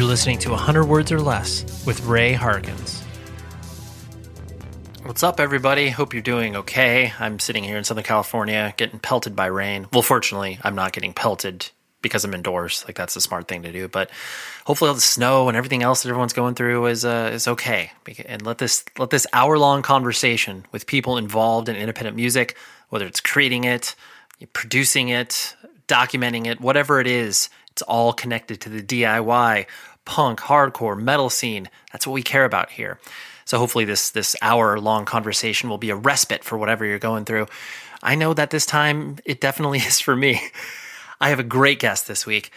You're listening to 100 Words or Less with Ray Harkins. What's up, everybody? Hope you're doing okay. I'm sitting here in Southern California getting pelted by rain. Well, fortunately, I'm not getting pelted because I'm indoors. Like that's the smart thing to do. But hopefully, all the snow and everything else that everyone's going through is uh, is okay. And let this let this hour long conversation with people involved in independent music, whether it's creating it, producing it, documenting it, whatever it is, it's all connected to the DIY, punk, hardcore, metal scene. That's what we care about here. So hopefully this this hour long conversation will be a respite for whatever you're going through. I know that this time it definitely is for me. I have a great guest this week.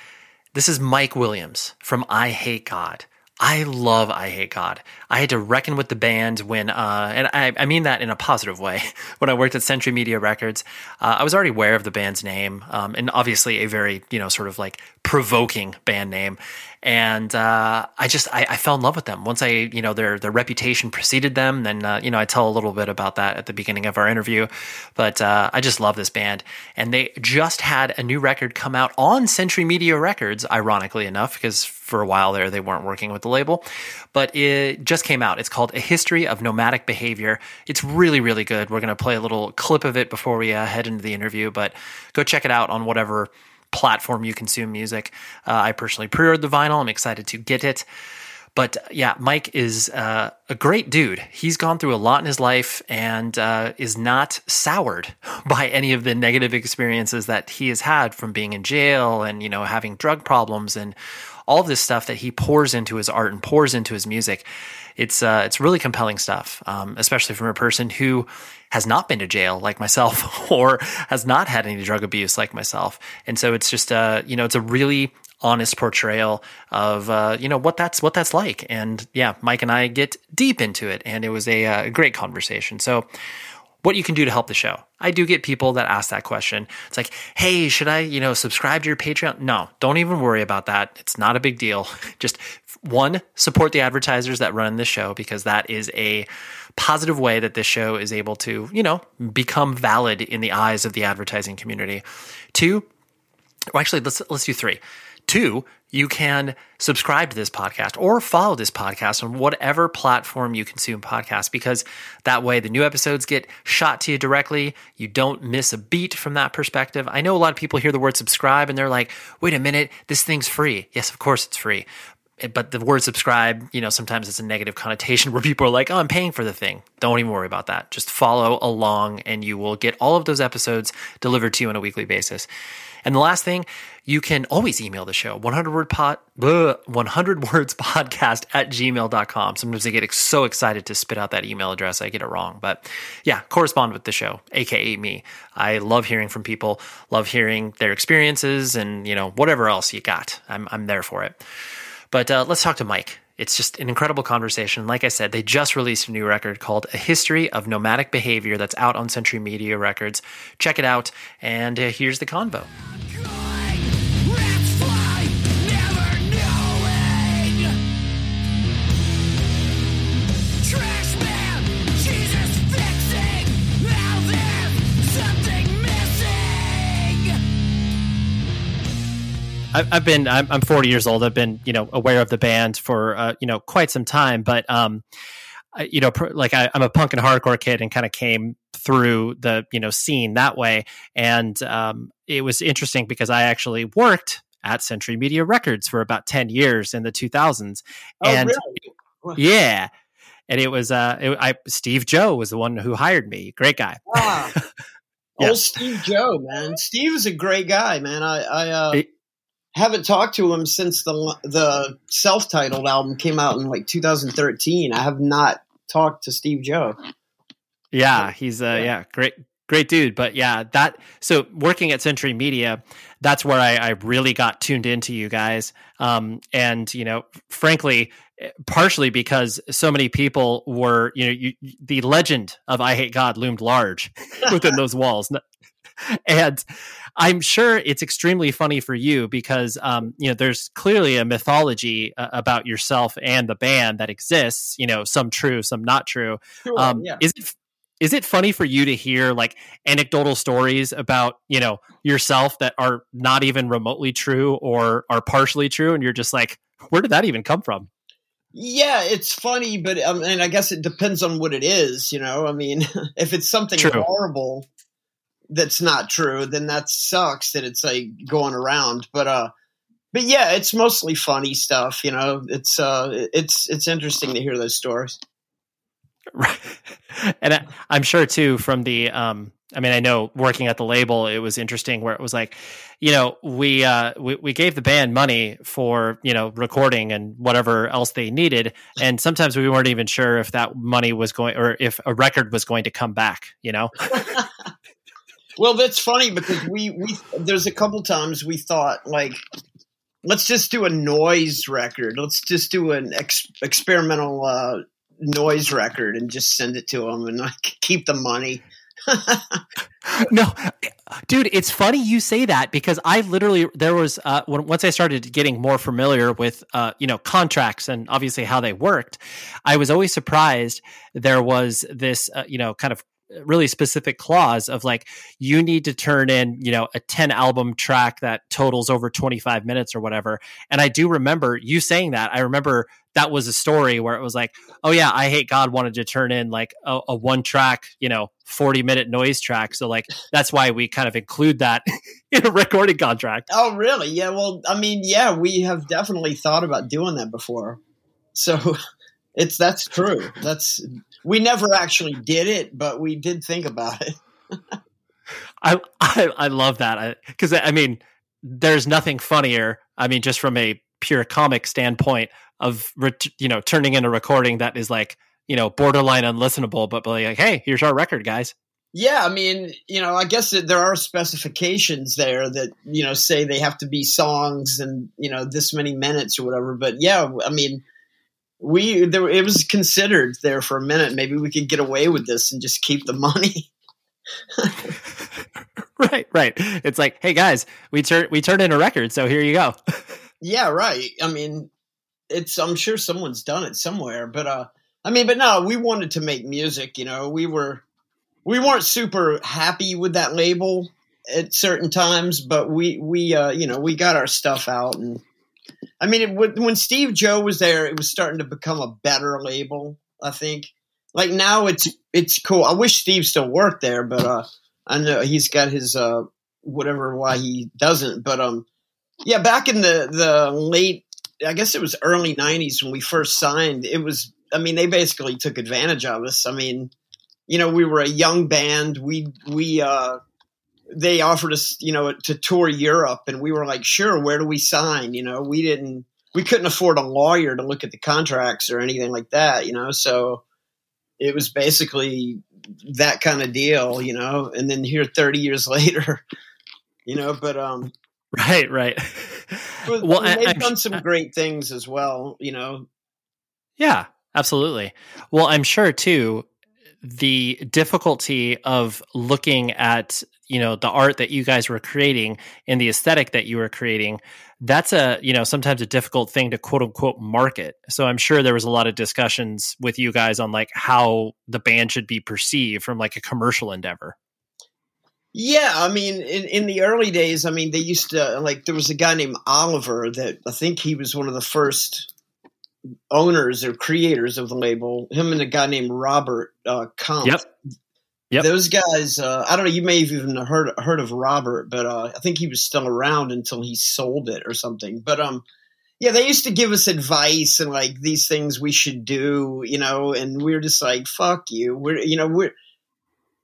This is Mike Williams from Eyehategod. I love Eyehategod. I had to reckon with the band when, uh, and I, I, mean that in a positive way. When I worked at Century Media Records, uh, I was already aware of the band's name, um, and obviously a very, you know, sort of like provoking band name and uh, I just I, I, fell in love with them once I you know their their reputation preceded them. Then uh, you know I tell a little bit about that at the beginning of our interview, but uh, I just love this band, and they just had a new record come out on Century Media Records, ironically enough, because for a while there they weren't working with the label, but it just came out. It's called A History of Nomadic Behavior. It's really really good. We're gonna play a little clip of it before we uh, head into the interview, but go check it out on whatever platform you consume music. Uh, I personally pre ordered the vinyl. I'm excited to get it. But yeah, Mike is uh, a great dude. He's gone through a lot in his life and uh, is not soured by any of the negative experiences that he has had from being in jail and you know having drug problems and all of this stuff that he pours into his art and pours into his music. It's uh, it's really compelling stuff, um, especially from a person who has not been to jail like myself or has not had any drug abuse like myself. And so it's just uh, you know, it's a really honest portrayal of uh, you know what that's what that's like. And yeah, Mike and I get deep into it, and it was a, uh, a great conversation. So what you can do to help the show. I do get people that ask that question. It's like, hey, should I, you know, subscribe to your Patreon? No, don't even worry about that. It's not a big deal. Just one, support the advertisers that run this show because that is a positive way that this show is able to, you know, become valid in the eyes of the advertising community. Two, well, actually, let's let's do three. Two, you can subscribe to this podcast or follow this podcast on whatever platform you consume podcasts because that way the new episodes get shot to you directly. You don't miss a beat from that perspective. I know a lot of people hear the word subscribe and they're like, wait a minute, this thing's free. Yes, of course it's free eh, but the word subscribe, you know, sometimes it's a negative connotation where people are like, oh, I'm paying for the thing. Don't even worry about that. Just follow along and you will get all of those episodes delivered to you on a weekly basis. And the last thing, you can always email the show 100 word pod, 100 words podcast at gmail.com. Sometimes I get so excited to spit out that email address, I get it wrong. But yeah, correspond with the show, aka me. I love hearing from people, love hearing their experiences and, you know, whatever else you got. I'm, I'm there for it. But uh, let's talk to Mike. It's just an incredible conversation. Like I said, they just released a new record called A History of Nomadic Behavior that's out on Century Media Records. Check it out, and uh, here's the convo. I've been I'm 40 years old. I've been you know aware of the band for uh, you know quite some time, but um, I, you know like I, am a punk and hardcore kid and kind of came through the you know scene that way, and um, it was interesting because I actually worked at Century Media Records for about 10 years in the 2000s, oh, and really? yeah, and it was uh, it, I Steve Joh was the one who hired me. Great guy. Ah. yeah. Old Steve Joh, man. Steve is a great guy, man. I, I uh, haven't talked to him since the the self titled album came out in like 2013. I have not talked to Steve Joh. Yeah, he's uh, yeah. yeah great great dude. But yeah, that so working at Century Media, that's where I, I really got tuned into you guys. Um, and you know, frankly, partially because so many people were, you know, you, the legend of Eyehategod loomed large within those walls, and I'm sure it's extremely funny for you because um, you know there's clearly a mythology uh, about yourself and the band that exists. You know, some true, some not true. Sure, um, yeah. Is it is it funny for you to hear like anecdotal stories about you know yourself that are not even remotely true or are partially true, and you're just like, where did that even come from? Yeah, it's funny, but um, and I guess it depends on what it is. You know, I mean, if it's something true. horrible that's not true, then that sucks that it's like going around. But uh, but yeah, it's mostly funny stuff. You know, it's uh, it's it's interesting to hear those stories. Right, and I, I'm sure too from the um I mean, I know working at the label, it was interesting where it was like, you know, we uh, we, we gave the band money for you know recording and whatever else they needed, and sometimes we weren't even sure if that money was going or if a record was going to come back. You know. well, that's funny because we we there's a couple times we thought like, let's just do a noise record. Let's just do an ex- experimental. Uh, noise record and just send it to them and like keep the money no, dude, it's funny you say that because I literally there was uh, when, once I started getting more familiar with uh, you know contracts and obviously how they worked, I was always surprised there was this uh, you know kind of really specific clause of like you need to turn in you know a 10 album track that totals over 25 minutes or whatever. And i do remember you saying that. I remember that was a story where it was like oh yeah Eyehategod wanted to turn in like a, a one track you know 40 minute noise track. So like that's why we kind of include that in a recording contract. Oh really? Yeah well i mean yeah we have definitely thought about doing that before. So it's that's true that's we never actually did it, but we did think about it. I, I, I love that because I, I mean, there's nothing funnier. I mean, just from a pure comic standpoint of you know turning in a recording that is like you know borderline unlistenable, but like, hey, here's our record, guys. Yeah, I mean, you know, I guess there are specifications there that you know say they have to be songs and you know this many minutes or whatever. But yeah, I mean, we there it was considered there for a minute. Maybe we could get away with this and just keep the money. right, right. It's like, hey guys, we turn we turned in a record, so here you go. yeah, right. I mean, it's I'm sure someone's done it somewhere, but uh, I mean, but no, we wanted to make music. You know, we were we weren't super happy with that label at certain times, but we we uh, you know we got our stuff out and I mean, it, when Steve Joh was there, it was starting to become a better label. I think. Like now, it's it's cool. I wish Steve still worked there, but uh, I know he's got his uh, whatever why he doesn't. But um, yeah, back in the the late, I guess it was early '90s when we first signed. It was, I mean, they basically took advantage of us. I mean, you know, we were a young band. We we uh, they offered us, you know, to tour Europe, and we were like, sure, where do we sign? You know, we didn't, we couldn't afford a lawyer to look at the contracts or anything like that, you know, so it was basically that kind of deal, you know, and then here 30 years later, you know, but, um, right, right. But, well, they've I, done some great things as well, you know. Yeah, absolutely. Well, I'm sure too, the difficulty of looking at you know the art that you guys were creating and the aesthetic that you were creating that's a you know sometimes a difficult thing to quote unquote market so i'm sure there was a lot of discussions with you guys on like how the band should be perceived from like a commercial endeavor yeah i mean in, in the early days i mean they used to like there was a guy named oliver that i think he was one of the first owners or creators of the label him and a guy named robert uh, Kampf. Yep. Yep. Those guys, uh, I don't know. You may have even heard heard of Robert, but uh, I think he was still around until he sold it or something. But um, yeah, they used to give us advice and like these things we should do, you know, and we we're just like, "Fuck you." We're you know we're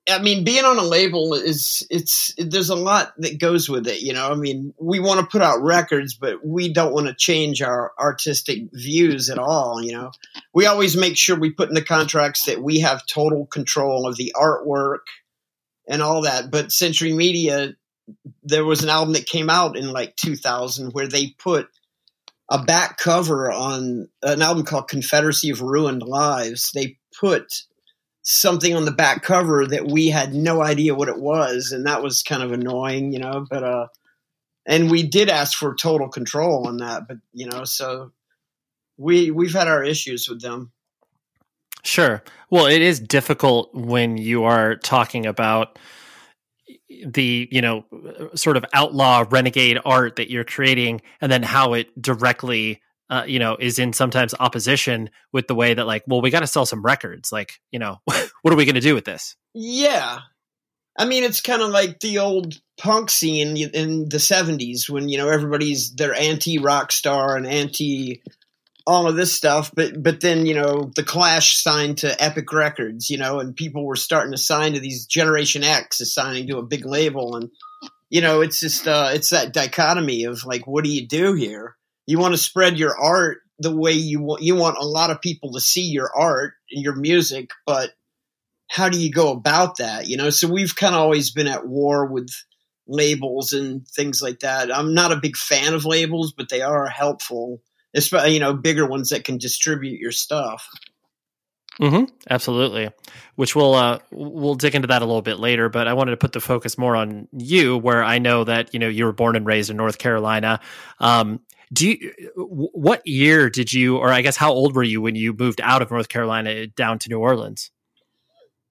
I mean, being on a label is it's there's a lot that goes with it. You know, I mean, we want to put out records, but we don't want to change our artistic views at all. You know, we always make sure we put in the contracts that we have total control of the artwork and all that. But Century Media, there was an album that came out in like 2000 where they put a back cover on an album called Confederacy of Ruined Lives. They put something on the back cover that we had no idea what it was, and that was kind of annoying, you know. But uh, and we did ask for total control on that, but you know, so we we've had our issues with them. Sure. Well, it is difficult when you are talking about the you know sort of outlaw renegade art that you're creating and then how it directly uh, you know, is in sometimes opposition with the way that like, well, we got to sell some records. Like, you know, what are we going to do with this? Yeah, I mean, it's kind of like the old punk scene in the '70s when you know everybody's they're anti rock star and anti all of this stuff, but but then you know the Clash signed to Epic Records, you know, and people were starting to sign to these Generation X is signing to a big label, and you know it's just uh, it's that dichotomy of like, what do you do here? You want to spread your art the way you want. You want a lot of people to see your art and your music, but how do you go about that? You know, so we've kind of always been at war with labels and things like that. I'm not a big fan of labels, but they are helpful, especially you know bigger ones that can distribute your stuff. Mm-hmm. Absolutely. Which we'll uh, we'll dig into that a little bit later. But I wanted to put the focus more on you, where I know that you know you were born and raised in North Carolina. Um, do you, what year did you, or I guess how old were you when you moved out of North Carolina down to New Orleans?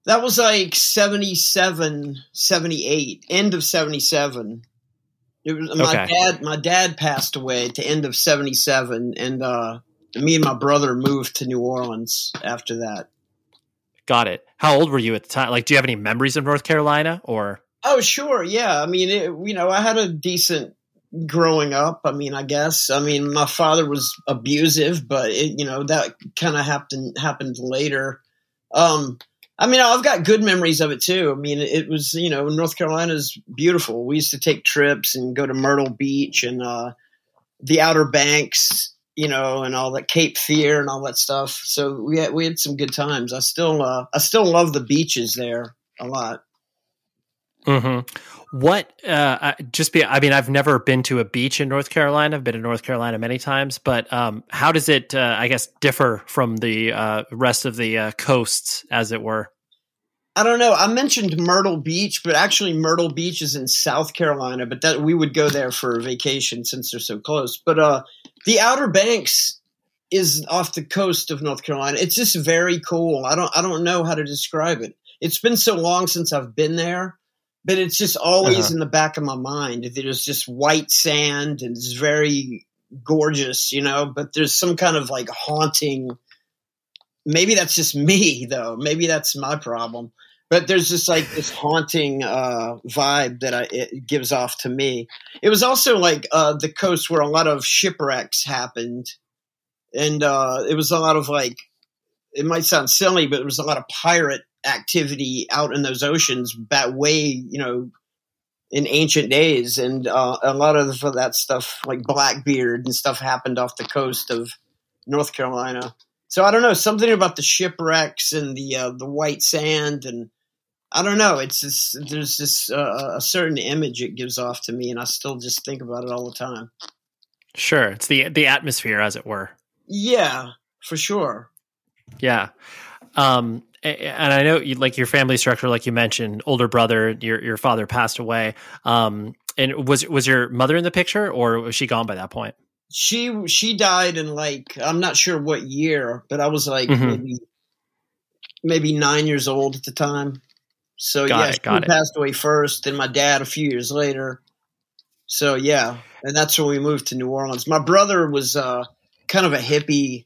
That was like 77, 78, end of 77. It was my dad my dad passed away at the end of 77 and uh, me and my brother moved to New Orleans after that. Got it. How old were you at the time? Like do you have any memories of North Carolina or Oh, sure. Yeah. I mean, it, you know, I had a decent growing up. I mean, I guess. I mean, my father was abusive, but it, you know, that kind of happened happened later. Um, I mean, I've got good memories of it too. I mean, it was, you know, North Carolina's beautiful. We used to take trips and go to Myrtle Beach and uh, the Outer Banks, you know, and all that Cape Fear and all that stuff. So we had we had some good times. I still uh, I still love the beaches there a lot. Hmm. What? Uh, just be. I mean, I've never been to a beach in North Carolina. I've been to North Carolina many times, but um, how does it? Uh, I guess differ from the uh, rest of the uh, coasts, as it were. I don't know. I mentioned Myrtle Beach, but actually Myrtle Beach is in South Carolina. But that we would go there for a vacation since they're so close. But uh, the Outer Banks is off the coast of North Carolina. It's just very cool. I don't. I don't know how to describe it. It's been so long since I've been there but it's just always uh-huh. in the back of my mind. There's just white sand and it's very gorgeous, you know, but there's some kind of like haunting. Maybe that's just me though. Maybe that's my problem. But there's just like this haunting uh, vibe that I, it gives off to me. It was also like uh, the coast where a lot of shipwrecks happened, and uh, it was a lot of like. It might sound silly, but it was a lot of pirate activity out in those oceans that way, you know, in ancient days. And uh, a lot of that stuff, like Blackbeard and stuff, happened off the coast of North Carolina. So I don't know something about the shipwrecks and the uh, the white sand and I don't know. It's this, there's this uh, a certain image it gives off to me, and I still just think about it all the time. Sure, it's the the atmosphere, as it were. Yeah, for sure. Yeah. Um, and I know you, like your family structure, like you mentioned, older brother, your your father passed away. Um, and was was your mother in the picture, or was she gone by that point? She she died in like I'm not sure what year, but I was like mm-hmm. maybe maybe nine years old at the time. So got yeah, it, she passed away first, and my dad a few years later. So yeah, and that's when we moved to New Orleans. My brother was uh, kind of a hippie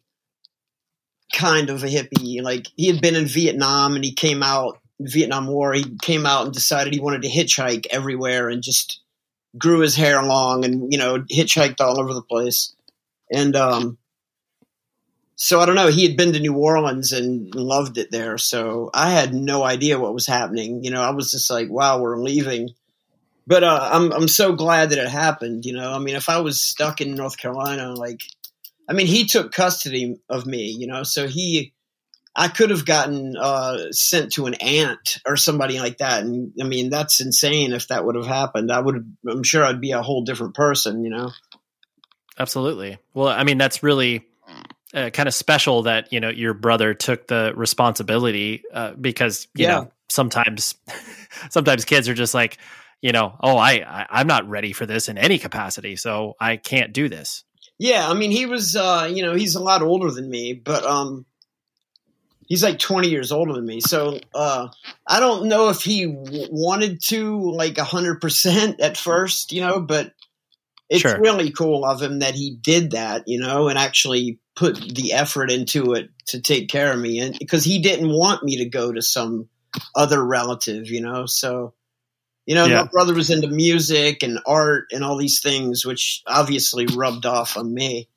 kind of a hippie. Like he had been in Vietnam and he came out Vietnam War. He came out and decided he wanted to hitchhike everywhere and just grew his hair long and you know hitchhiked all over the place. And um, so I don't know. He had been to New Orleans and loved it there. So I had no idea what was happening. You know, I was just like, wow, we're leaving. But uh, I'm I'm so glad that it happened. You know, I mean, if I was stuck in North Carolina, like I mean, he took custody of me, you know, so he, I could have gotten uh, sent to an aunt or somebody like that. And I mean, that's insane if that would have happened. I would I'm sure I'd be a whole different person, you know? Absolutely. Well, I mean, that's really uh, kind of special that, you know, your brother took the responsibility uh, because, you yeah. know, sometimes, sometimes kids are just like, you know, oh, I, I, I'm not ready for this in any capacity. So I can't do this. Yeah, I mean, he was, uh, you know, he's a lot older than me, but um, he's like 20 years older than me. So uh, I don't know if he w- wanted to like 100% at first, you know, but it's sure. really cool of him that he did that, you know, and actually put the effort into it to take care of me, and because he didn't want me to go to some other relative, you know, so. You know, yeah. my brother was into music and art and all these things, which obviously rubbed off on me.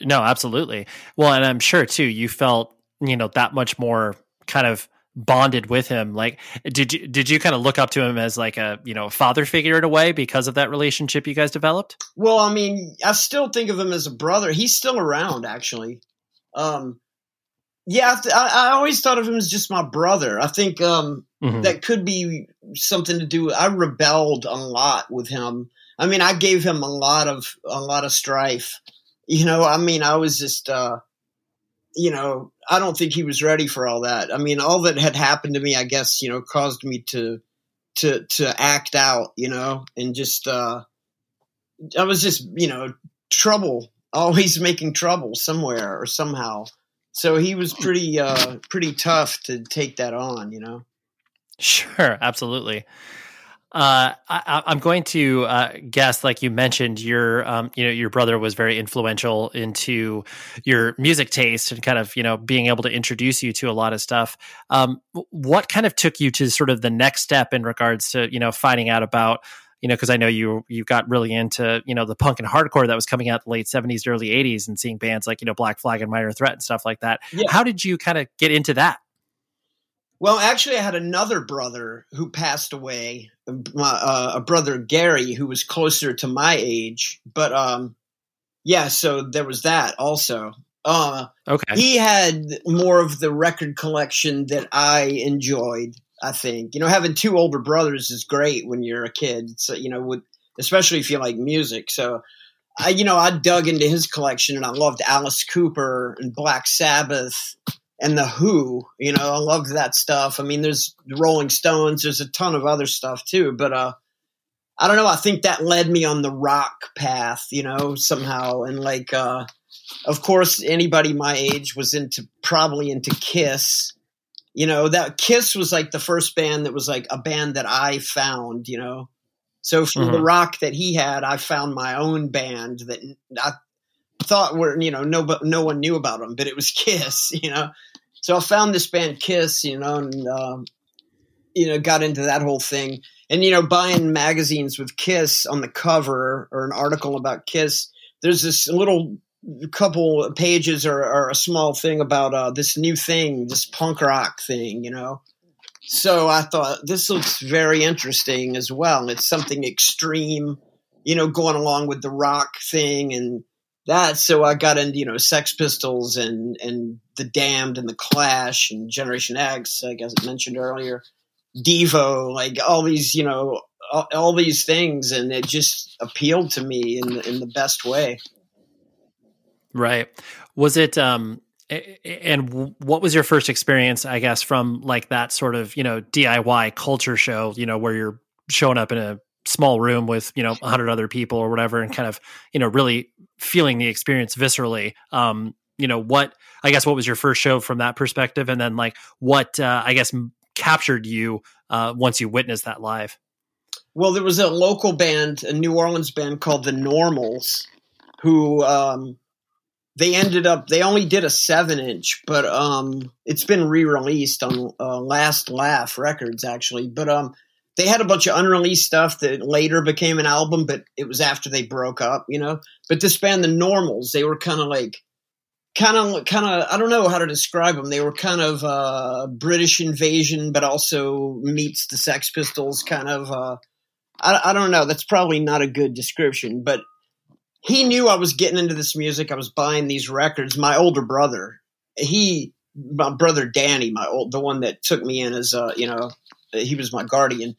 No, absolutely. Well, and I'm sure too, you felt, you know, that much more kind of bonded with him like did you did you kind of look up to him as like a you know father figure in a way because of that relationship you guys developed well i mean i still think of him as a brother he's still around actually um yeah i, I always thought of him as just my brother i think um mm-hmm. that could be something to do i rebelled a lot with him i mean i gave him a lot of a lot of strife you know i mean i was just uh you know, I don't think he was ready for all that. I mean, all that had happened to me, I guess, you know, caused me to to to act out, you know, and just uh I was just, you know, trouble, always making trouble somewhere or somehow. So he was pretty uh pretty tough to take that on, you know. Sure, absolutely. Uh, I, am going to uh, guess, like you mentioned, your um, you know your brother was very influential into your music taste and kind of you know being able to introduce you to a lot of stuff. Um, what kind of took you to sort of the next step in regards to you know finding out about you know because I know you you got really into you know the punk and hardcore that was coming out the late 70s, early 80s, and seeing bands like you know Black Flag and Minor Threat and stuff like that. Yeah. How did you kind of get into that? Well, actually, I had another brother who passed away, uh, a brother Gary, who was closer to my age. But um, yeah, so there was that also. Uh, okay. He had more of the record collection that I enjoyed. I think you know having two older brothers is great when you're a kid. So you know, with especially if you like music. So I, you know, I dug into his collection and I loved Alice Cooper and Black Sabbath and the Who. You know, I loved that stuff. I mean, there's the Rolling Stones. There's a ton of other stuff too, but uh, I don't know. I think that led me on the rock path. You know, somehow, and like, uh, of course, anybody my age was into probably into Kiss. You know, that Kiss was like the first band that was like a band that I found. You know. So from mm-hmm. the rock that he had, I found my own band that I thought were you know no no one knew about them, but it was Kiss, you know. So I found this band Kiss, you know, and um, you know got into that whole thing, and you know buying magazines with Kiss on the cover or an article about Kiss. There's this little couple pages or, or a small thing about uh, this new thing, this punk rock thing, you know. So I thought this looks very interesting as well. It's something extreme, you know, going along with the rock thing and that. So I got into you know Sex Pistols and and the Damned and the Clash and Generation X. I guess I mentioned earlier, Devo, like all these you know all, all these things, and it just appealed to me in in the best way. Right. Was it um and what was your first experience i guess from like that sort of you know diy culture show you know where you're showing up in a small room with you know 100 other people or whatever and kind of you know really feeling the experience viscerally? Um you know what i guess what was your first show from that perspective? And then like what uh, i guess captured you uh, once you witnessed that live? Well there was a local band a new orleans band called the normals who um they ended up they only did a seven inch but um it's been re-released on uh, last laugh records actually but um they had a bunch of unreleased stuff that later became an album, but it was after they broke up, you know. But this band, the Normals, they were kind of like, kind of, kind of, I don't know how to describe them. They were kind of uh, British invasion, but also meets the Sex Pistols, kind of. Uh, I, I don't know. That's probably not a good description, but he knew I was getting into this music. I was buying these records. My older brother, he, my brother Danny, my old, the one that took me in as, uh, you know, he was my guardian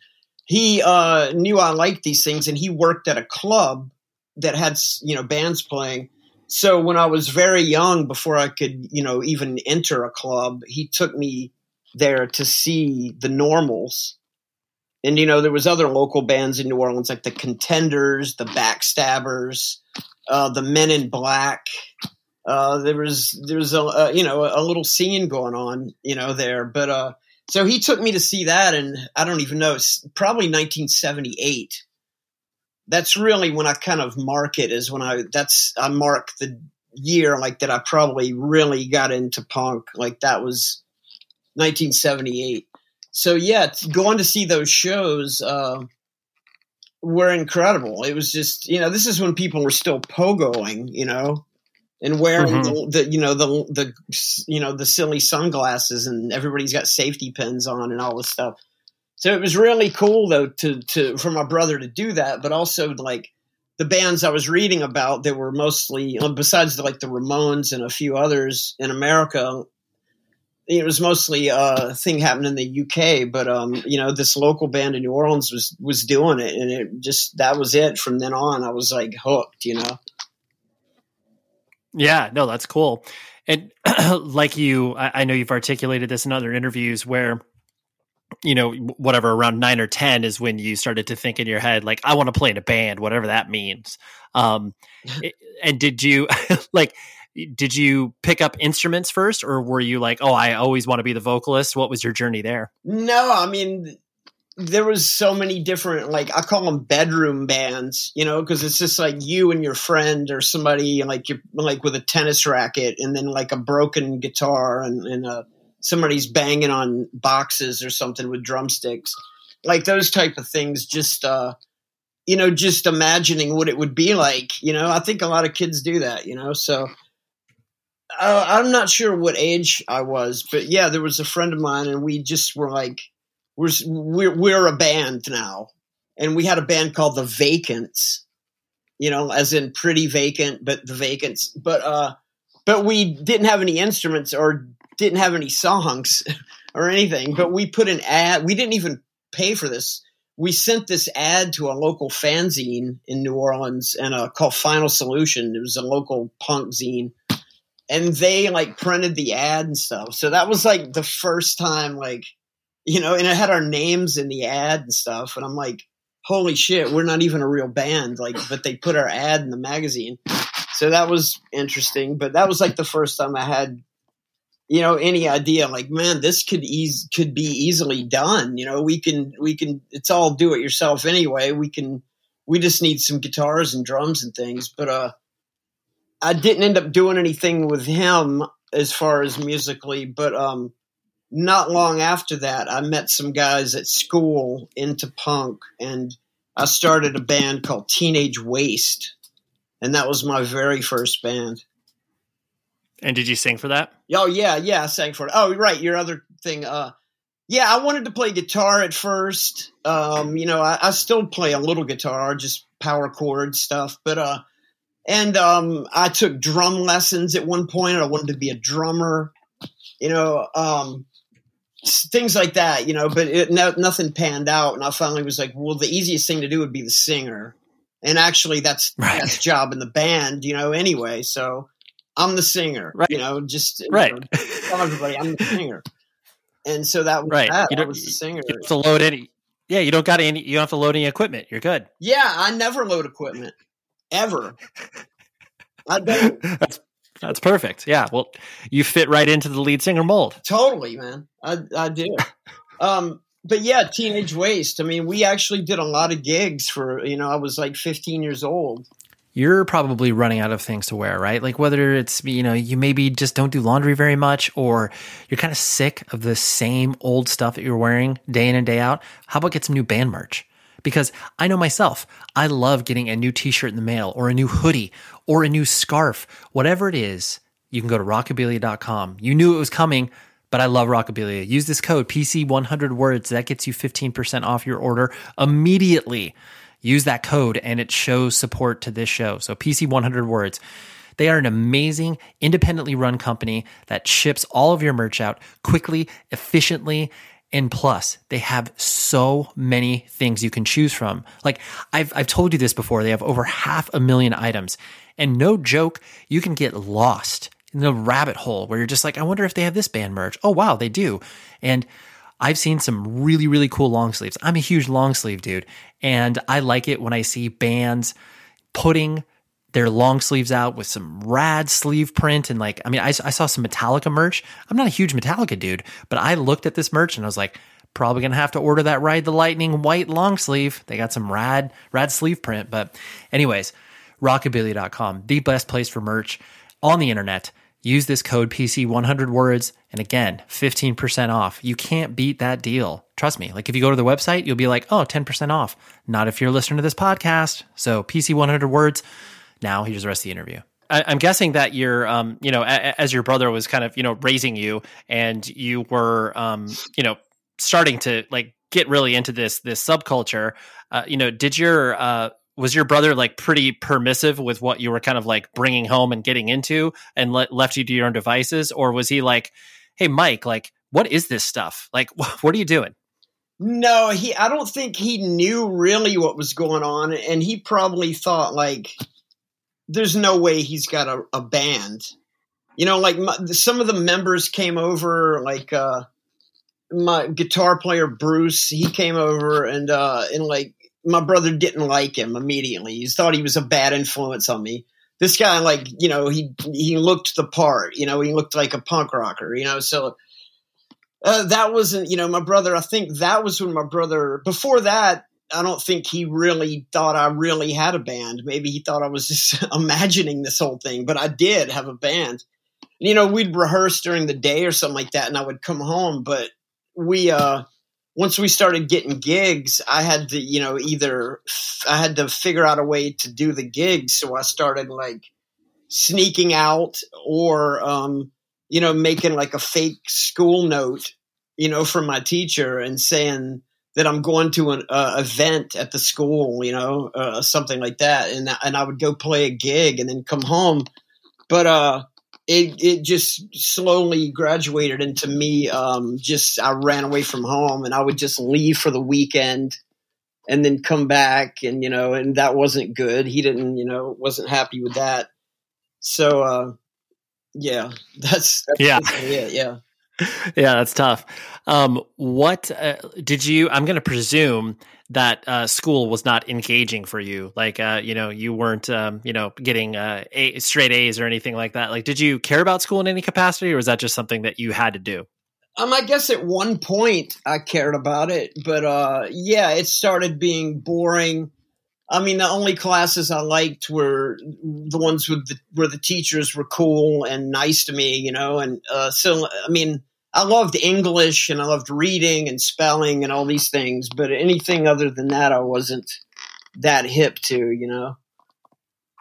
he uh, knew I liked these things, and he worked at a club that had you know bands playing. So when I was very young, before I could you know even enter a club, he took me there to see the Normals. And you know there was other local bands in New Orleans like the Contenders, the Backstabbers, uh, the Men in Black. Uh, there was there was a, a, you know a little scene going on you know there, but uh, so he took me to see that, and I don't even know, probably 1978. that's really when I kind of mark it is when I that's I mark the year like that I probably really got into punk like that was 1978. So yeah, going to see those shows uh, were incredible. It was just you know this is when people were still pogoing, you know, and wearing mm-hmm. the, the, you know the the you know the silly sunglasses and everybody's got safety pins on and all this stuff. So it was really cool though to to for my brother to do that, but also like the bands I was reading about, they were mostly besides the, like the Ramones and a few others in America. It was mostly a thing happening in the UK, but um, you know, this local band in New Orleans was was doing it, and it just that was it. From then on, I was like hooked, you know. Yeah, no, that's cool. And like you, I, I know you've articulated this in other interviews where you know, whatever around nine or 10 is when you started to think in your head, like, I want to play in a band, whatever that means. Um, and did you like, did you pick up instruments first or were you like, oh, I always want to be the vocalist? What was your journey there? No, I mean, there was so many different, like, I call them bedroom bands, you know, because it's just like you and your friend or somebody like you're like with a tennis racket and then like a broken guitar and, and a, somebody's banging on boxes or something with drumsticks like those type of things just uh you know just imagining what it would be like you know i think a lot of kids do that you know so uh, i'm not sure what age i was but yeah there was a friend of mine and we just were like we're we're, we're a band now and we had a band called the vacants you know as in pretty vacant but the vacants but uh but we didn't have any instruments or didn't have any songs or anything, but we put an ad. We didn't even pay for this. We sent this ad to a local fanzine in New Orleans and uh, called Final Solution. It was a local punk zine, and they like printed the ad and stuff. So that was like the first time, like you know, and it had our names in the ad and stuff. And I'm like, holy shit, we're not even a real band. Like, but they put our ad in the magazine. So that was interesting. But that was like the first time I had you know any idea like man this could ease could be easily done you know we can we can it's all do it yourself anyway we can we just need some guitars and drums and things but uh i didn't end up doing anything with him as far as musically but um not long after that i met some guys at school into punk and i started a band called teenage waste and that was my very first band and did you sing for that? Oh yeah, yeah, I sang for it. Oh right, your other thing. Uh, yeah, I wanted to play guitar at first. Um, you know, I, I, still play a little guitar, just power chord stuff. But uh, and um, I took drum lessons at one point. I wanted to be a drummer. You know, um, things like that. You know, but it, no, nothing panned out, and I finally was like, well, the easiest thing to do would be the singer. And actually, that's right. that's job in the band. You know, anyway, so I'm the singer. Right. You know, just right. You know, tell everybody I'm the singer. And so that was right. that. You don't, I was the singer. You have to load any. Yeah, you don't got any. You don't have to load any equipment. You're good. Yeah, I never load equipment ever. I don't. That's that's perfect. Yeah. Well, you fit right into the lead singer mold. Totally, man. I I do. um, but yeah, Teenage Waste. I mean, we actually did a lot of gigs for. You know, I was like 15 years old, you're probably running out of things to wear, right? Like whether it's, you know, you maybe just don't do laundry very much or you're kind of sick of the same old stuff that you're wearing day in and day out. How about get some new band merch? Because I know myself, I love getting a new t shirt in the mail or a new hoodie or a new scarf, whatever it is. You can go to rockabilia.com. You knew it was coming, but I love Rockabilia. Use this code PC100 words. That gets you 15% off your order immediately use that code and it shows support to this show. So PC 100 words. They are an amazing, independently run company that ships all of your merch out quickly, efficiently, and plus, they have so many things you can choose from. Like I've I've told you this before, they have over half a million items. And no joke, you can get lost in the rabbit hole where you're just like, I wonder if they have this band merch. Oh wow, they do. And I've seen some really, really cool long sleeves. I'm a huge long sleeve dude, and I like it when I see bands putting their long sleeves out with some rad sleeve print. And like, I mean, I, I saw some Metallica merch. I'm not a huge Metallica dude, but I looked at this merch and I was like, probably gonna have to order that Ride the Lightning white long sleeve. They got some rad rad sleeve print. But anyways, rockabilia.com, the best place for merch on the internet. Use this code PC 100 words and again, 15% off. You can't beat that deal. Trust me. Like if you go to the website, you'll be like, "Oh, 10% off." Not if you're listening to this podcast. So, PC 100 words. Now, here's the rest of the interview. I, am guessing that you're, um, you know, as your brother was kind of, you know, raising you, and you were, um, you know, starting to like get really into this this subculture. Uh, you know, did your uh, was your brother like pretty permissive with what you were kind of like bringing home and getting into, and le- left you to your own devices, or was he like, "Hey, Mike, like, what is this stuff? Like, wh- what are you doing?" No, he. I don't think he knew really what was going on, and he probably thought like there's no way he's got a, a band. You know, like my, some of the members came over, like uh, my guitar player Bruce. He came over and uh, and like my brother didn't like him immediately. He thought he was a bad influence on me. This guy, like you know, he he looked the part. You know, he looked like a punk rocker. You know, so. Uh, that wasn't, you know, my brother. I think that was when my brother. Before that, I don't think he really thought I really had a band. Maybe he thought I was just imagining this whole thing, but I did have a band. You know, we'd rehearse during the day or something like that, and I would come home. But we, uh, once we started getting gigs, I had to, you know, either I had to figure out a way to do the gigs. So I started like sneaking out or, um, you know, making like a fake school note, you know, from my teacher and saying, that I'm going to an uh, event at the school, you know, uh, something like that, and and I would go play a gig and then come home. But uh, it it just slowly graduated into me. Um, just I ran away from home, and I would just leave for the weekend, and then come back, and you know, and that wasn't good. He didn't, you know, wasn't happy with that. So, uh, yeah, that's, that's yeah, it, yeah yeah, that's tough. Um, what uh, did you? I'm going to presume that uh, school was not engaging for you. Like, uh, you know, you weren't, um, you know, getting uh, a, straight A's or anything like that. Like, did you care about school in any capacity, or was that just something that you had to do? Um, I guess at one point I cared about it, but uh, yeah, it started being boring. I mean, the only classes I liked were the ones with the, where the teachers were cool and nice to me, you know. And uh, so, I mean, I loved English and I loved reading and spelling and all these things, but anything other than that, I wasn't that hip to, you know?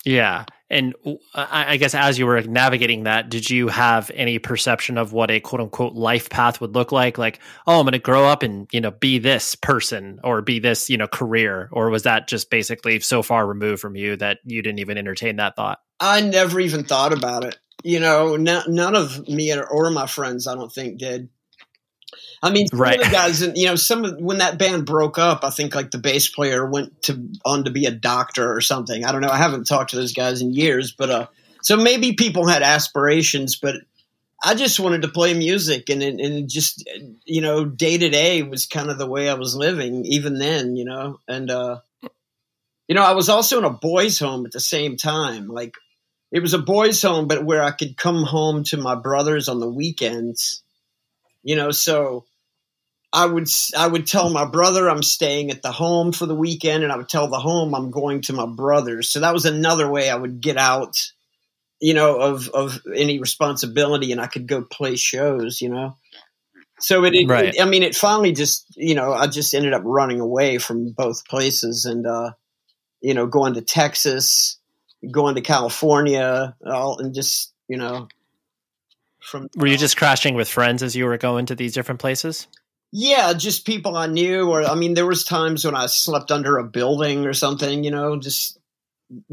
Yeah. And I guess as you were navigating that, did you have any perception of what a quote unquote life path would look like? Like, oh, I'm going to grow up and, you know, be this person or be this, you know, career? Or was that just basically so far removed from you that you didn't even entertain that thought? I never even thought about it you know, n- none of me or my friends, I don't think, did. I mean, some right. of the guys, you know, some of when that band broke up, I think like the bass player went to on to be a doctor or something. I don't know. I haven't talked to those guys in years, but uh, so maybe people had aspirations, but I just wanted to play music, and and just you know, day to day was kind of the way I was living, even then, you know, and uh, you know, I was also in a boys' home at the same time, like it was a boys' home, but where I could come home to my brothers on the weekends. You know, so I would I would tell my brother I'm staying at the home for the weekend, and I would tell the home I'm going to my brother's. So that was another way I would get out, you know, of of any responsibility, and I could go play shows. You know, so it, it, right. it I mean, it finally just you know I just ended up running away from both places, and uh, you know, going to Texas going to California, all and just you know. From were you just crashing with friends as you were going to these different places? Yeah, just people I knew, or I mean, there was times when I slept under a building or something. You know, just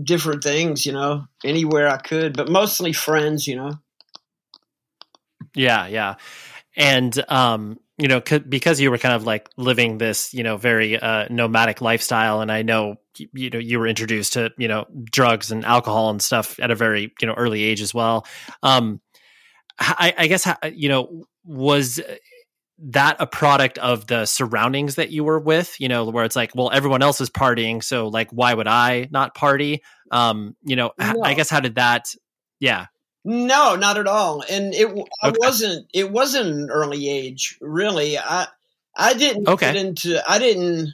different things. You know, anywhere I could, but mostly friends. You know. Yeah, yeah, and um, you know, c- because you were kind of like living this, you know, very uh, nomadic lifestyle, and I know, you know, you were introduced to, you know, drugs and alcohol and stuff at a very, you know, early age as well. Um, I, I guess, you know, was that a product of the surroundings that you were with? You know, where it's like, well, everyone else is partying, so like, why would I not party? Um, you know, no. I guess how did that? Yeah, no, not at all. And it I okay. wasn't it wasn't an early age, really. I I didn't okay. get into. I didn't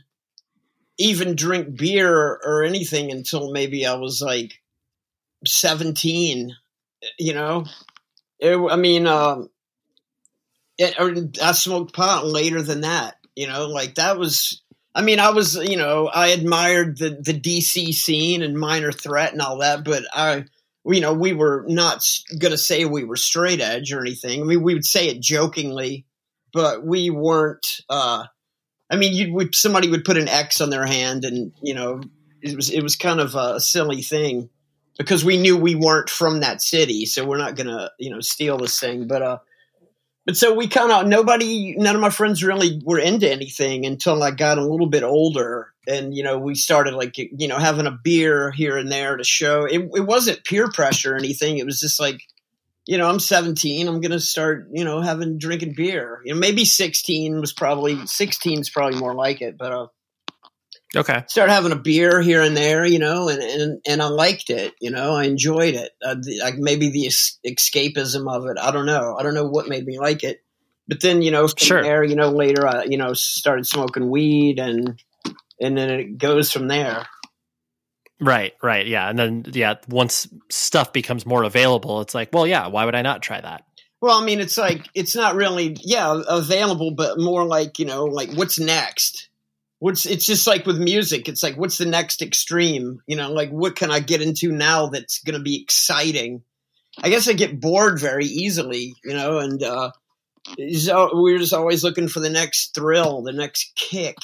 even drink beer or anything until maybe I was like seventeen. You know, it, I mean, um, it, I smoked pot later than that. You know, like that was. I mean, I was, you know, I admired the the DC scene and Minor Threat and all that, but I, you know, we were not going to say we were straight edge or anything. I mean, we would say it jokingly, but we weren't. uh I mean, you would somebody would put an X on their hand, and you know, it was it was kind of a silly thing because we knew we weren't from that city, so we're not gonna you know steal this thing. But uh, but so we kind of nobody, none of my friends really were into anything until I got a little bit older, and you know we started like you know having a beer here and there to show. It, it wasn't peer pressure or anything. It was just like, you know, I'm 17. I'm gonna start you know having drinking beer. You know, maybe 16 was probably 16 is probably more like it, but uh, Okay. Start having a beer here and there, you know, and and, and I liked it, you know, I enjoyed it. Uh, the, like maybe the escapism of it, I don't know. I don't know what made me like it. But then, you know, from sure. there, you know, later I, you know, started smoking weed and and then it goes from there. Right, right. Yeah. And then yeah, once stuff becomes more available, it's like, well, yeah, why would I not try that? Well, I mean, it's like it's not really yeah, available, but more like, you know, like what's next? What's it's just like with music it's like what's the next extreme? You know like what can i get into now that's going to be exciting? I guess i get bored very easily you know and uh so we're just always looking for the next thrill the next kick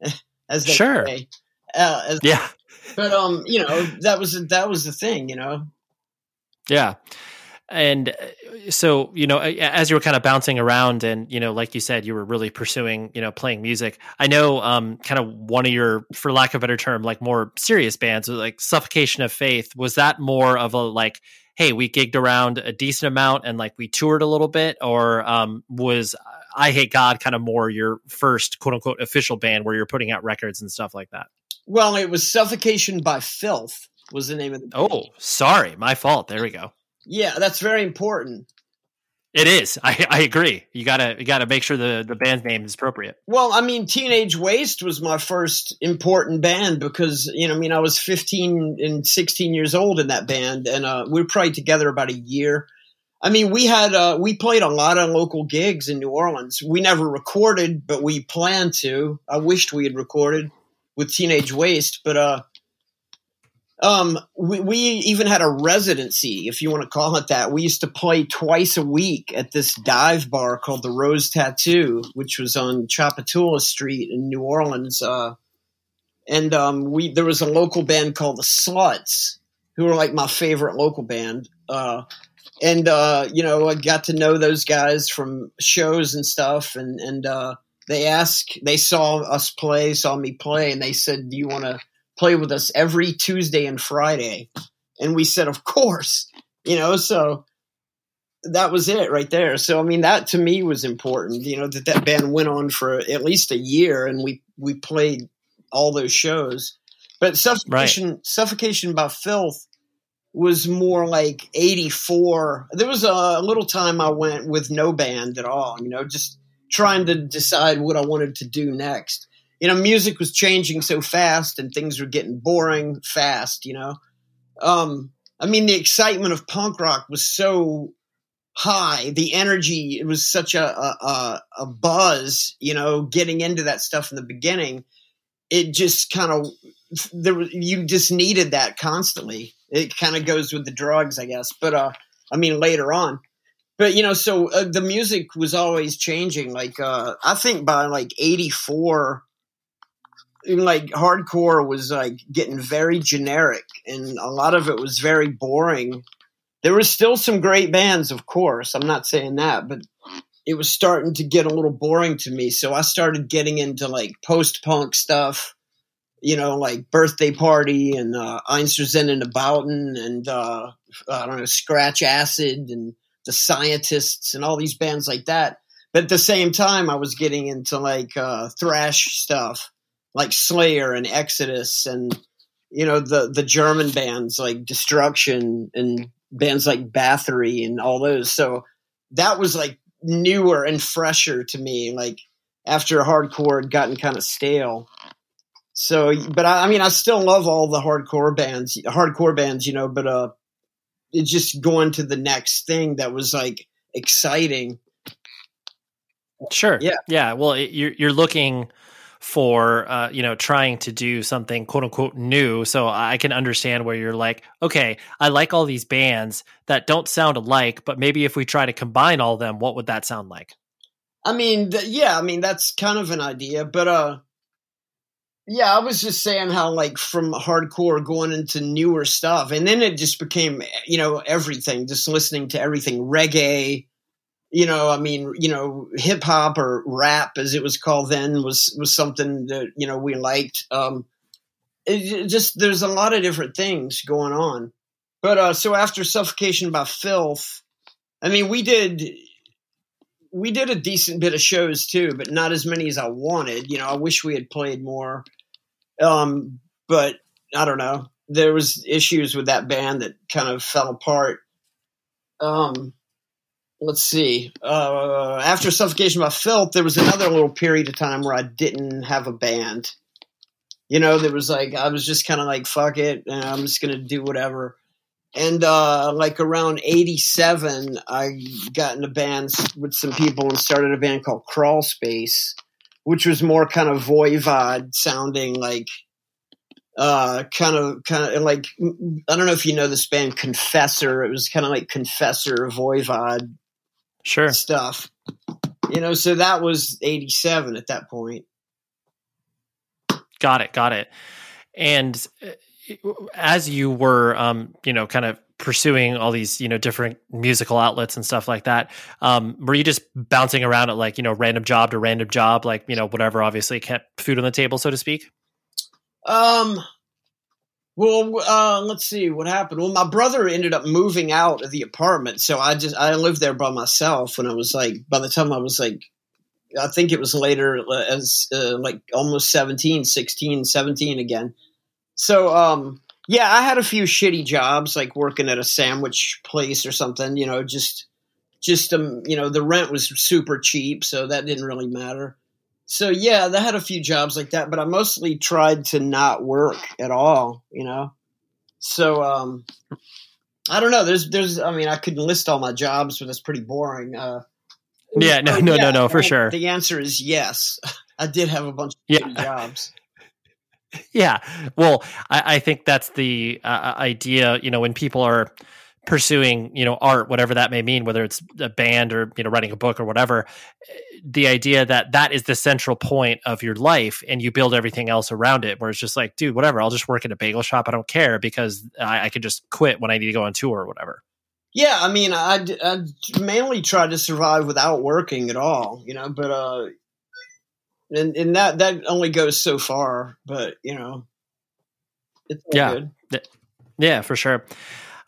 as they sure. say. Uh, as, yeah. but um you know that was that was the thing you know? Yeah and uh, so you know as you were kind of bouncing around and you know like you said you were really pursuing you know playing music i know um kind of one of your for lack of a better term like more serious bands like suffocation of faith was that more of a like hey we gigged around a decent amount and like we toured a little bit? Or um was Eyehategod kind of more your first quote unquote official band where you're putting out records and stuff like that? Well it was suffocation by filth was the name of the band. oh sorry my fault there we go yeah, that's very important. It is. I, I agree. You gotta you gotta make sure the the band's name is appropriate. Well, I mean, Teenage Waste was my first important band because you know, I mean, I was fifteen and sixteen years old in that band, and uh, we were probably together about a year. I mean, we had uh, we played a lot of local gigs in New Orleans. We never recorded, but we planned to. I wished we had recorded with Teenage Waste, but uh, um, we, we even had a residency, if you want to call it that. We used to play twice a week at this dive bar called the Rose Tattoo, which was on Tchoupitoulas Street in New Orleans. Uh, and um, we there was a local band called the Sluts, who were like my favorite local band. Uh, and uh, you know, I got to know those guys from shows and stuff. And and uh, they asked, they saw us play, saw me play, and they said, "Do you want to?" Play with us every Tuesday and Friday. And we said, of course, you know, so that was it right there. So, I mean, that to me was important, you know, that that band went on for at least a year and we, we played all those shows. But Suffocation, right. Suffocation by Filth was more like 84. There was a little time I went with no band at all, you know, just trying to decide what I wanted to do next you know, music was changing so fast and things were getting boring fast, you know. Um, I mean, the excitement of punk rock was so high. The energy, it was such a, a, a buzz, you know, getting into that stuff in the beginning. It just kind of, there, you just needed that constantly. It kind of goes with the drugs, I guess. But, uh, I mean, later on. But, you know, so uh, the music was always changing. Like, uh, I think by like 84, like hardcore was like getting very generic and a lot of it was very boring. There was still some great bands, of course. I'm not saying that, but it was starting to get a little boring to me. So I started getting into like post punk stuff, you know, like Birthday Party and uh, Einstürzende Neubauten and uh, I don't know, Scratch Acid and the Scientists and all these bands like that. But at the same time, I was getting into like uh, thrash stuff like Slayer and Exodus and you know the the German bands like Destruction and bands like Bathory and all those. So that was like newer and fresher to me. Like after hardcore had gotten kind of stale. So, but I, I, mean, I still love all the hardcore bands, hardcore bands, you know, but, uh, it's just going to the next thing that was like exciting. Sure. Yeah. Yeah. Well, it, you're, you're looking for, uh, you know, trying to do something quote unquote new. So I can understand where you're like, okay, I like all these bands that don't sound alike, but maybe if we try to combine all them, what would that sound like? I mean, th- yeah, I mean, that's kind of an idea, but, uh, yeah, I was just saying how like from hardcore going into newer stuff, and then it just became you know everything. Just listening to everything reggae, you know. I mean, you know, hip hop or rap as it was called then was was something that you know we liked. Um, it, just there's a lot of different things going on. But uh, so after suffocation by filth, I mean, we did we did a decent bit of shows too, but not as many as I wanted. You know, I wish we had played more. Um, but I don't know. There was issues with that band that kind of fell apart. Um, let's see. Uh, after Suffocation by Filth, there was another little period of time where I didn't have a band. You know, there was like I was just kind of like fuck it, and I'm just gonna do whatever. And uh, like around '87, I got in a band with some people and started a band called Crawl Space which was more kind of voivod sounding like uh, kind of kind of like I don't know if you know this band Confessor. It was kind of like Confessor voivod sure stuff. You know, so that was 87 at that point. Got it, got it. And uh, as you were um, you know, kind of pursuing all these you know different musical outlets and stuff like that um, were you just bouncing around at like you know random job to random job like you know whatever obviously kept food on the table so to speak um well uh, let's see what happened well my brother ended up moving out of the apartment so i just i lived there by myself when i was like by the time i was like i think it was later uh, as uh, like almost 17 16 17 again so um yeah, I had a few shitty jobs, like working at a sandwich place or something. You know, just just um, you know, the rent was super cheap, so that didn't really matter. So yeah, I had a few jobs like that, but I mostly tried to not work at all. You know, so um, I don't know. There's there's I mean, I couldn't list all my jobs, but that's pretty boring. Uh, yeah, no, no, yeah, no, no, for sure. The answer is yes. I did have a bunch of yeah. jobs. Yeah. Well, I, I think that's the uh, uh, idea, you know, when people are pursuing, you know, art, whatever that may mean, whether it's a band or, you know, writing a book or whatever, the idea that that is the central point of your life and you build everything else around it, where it's just like, dude, whatever, I'll just work in a bagel shop. I don't care because I, I can just quit when I need to go on tour or whatever. Yeah, I mean, I, I mainly tried to survive without working at all, you know, but uh, and and that that only goes so far. But you know, it's yeah, good. yeah, for sure.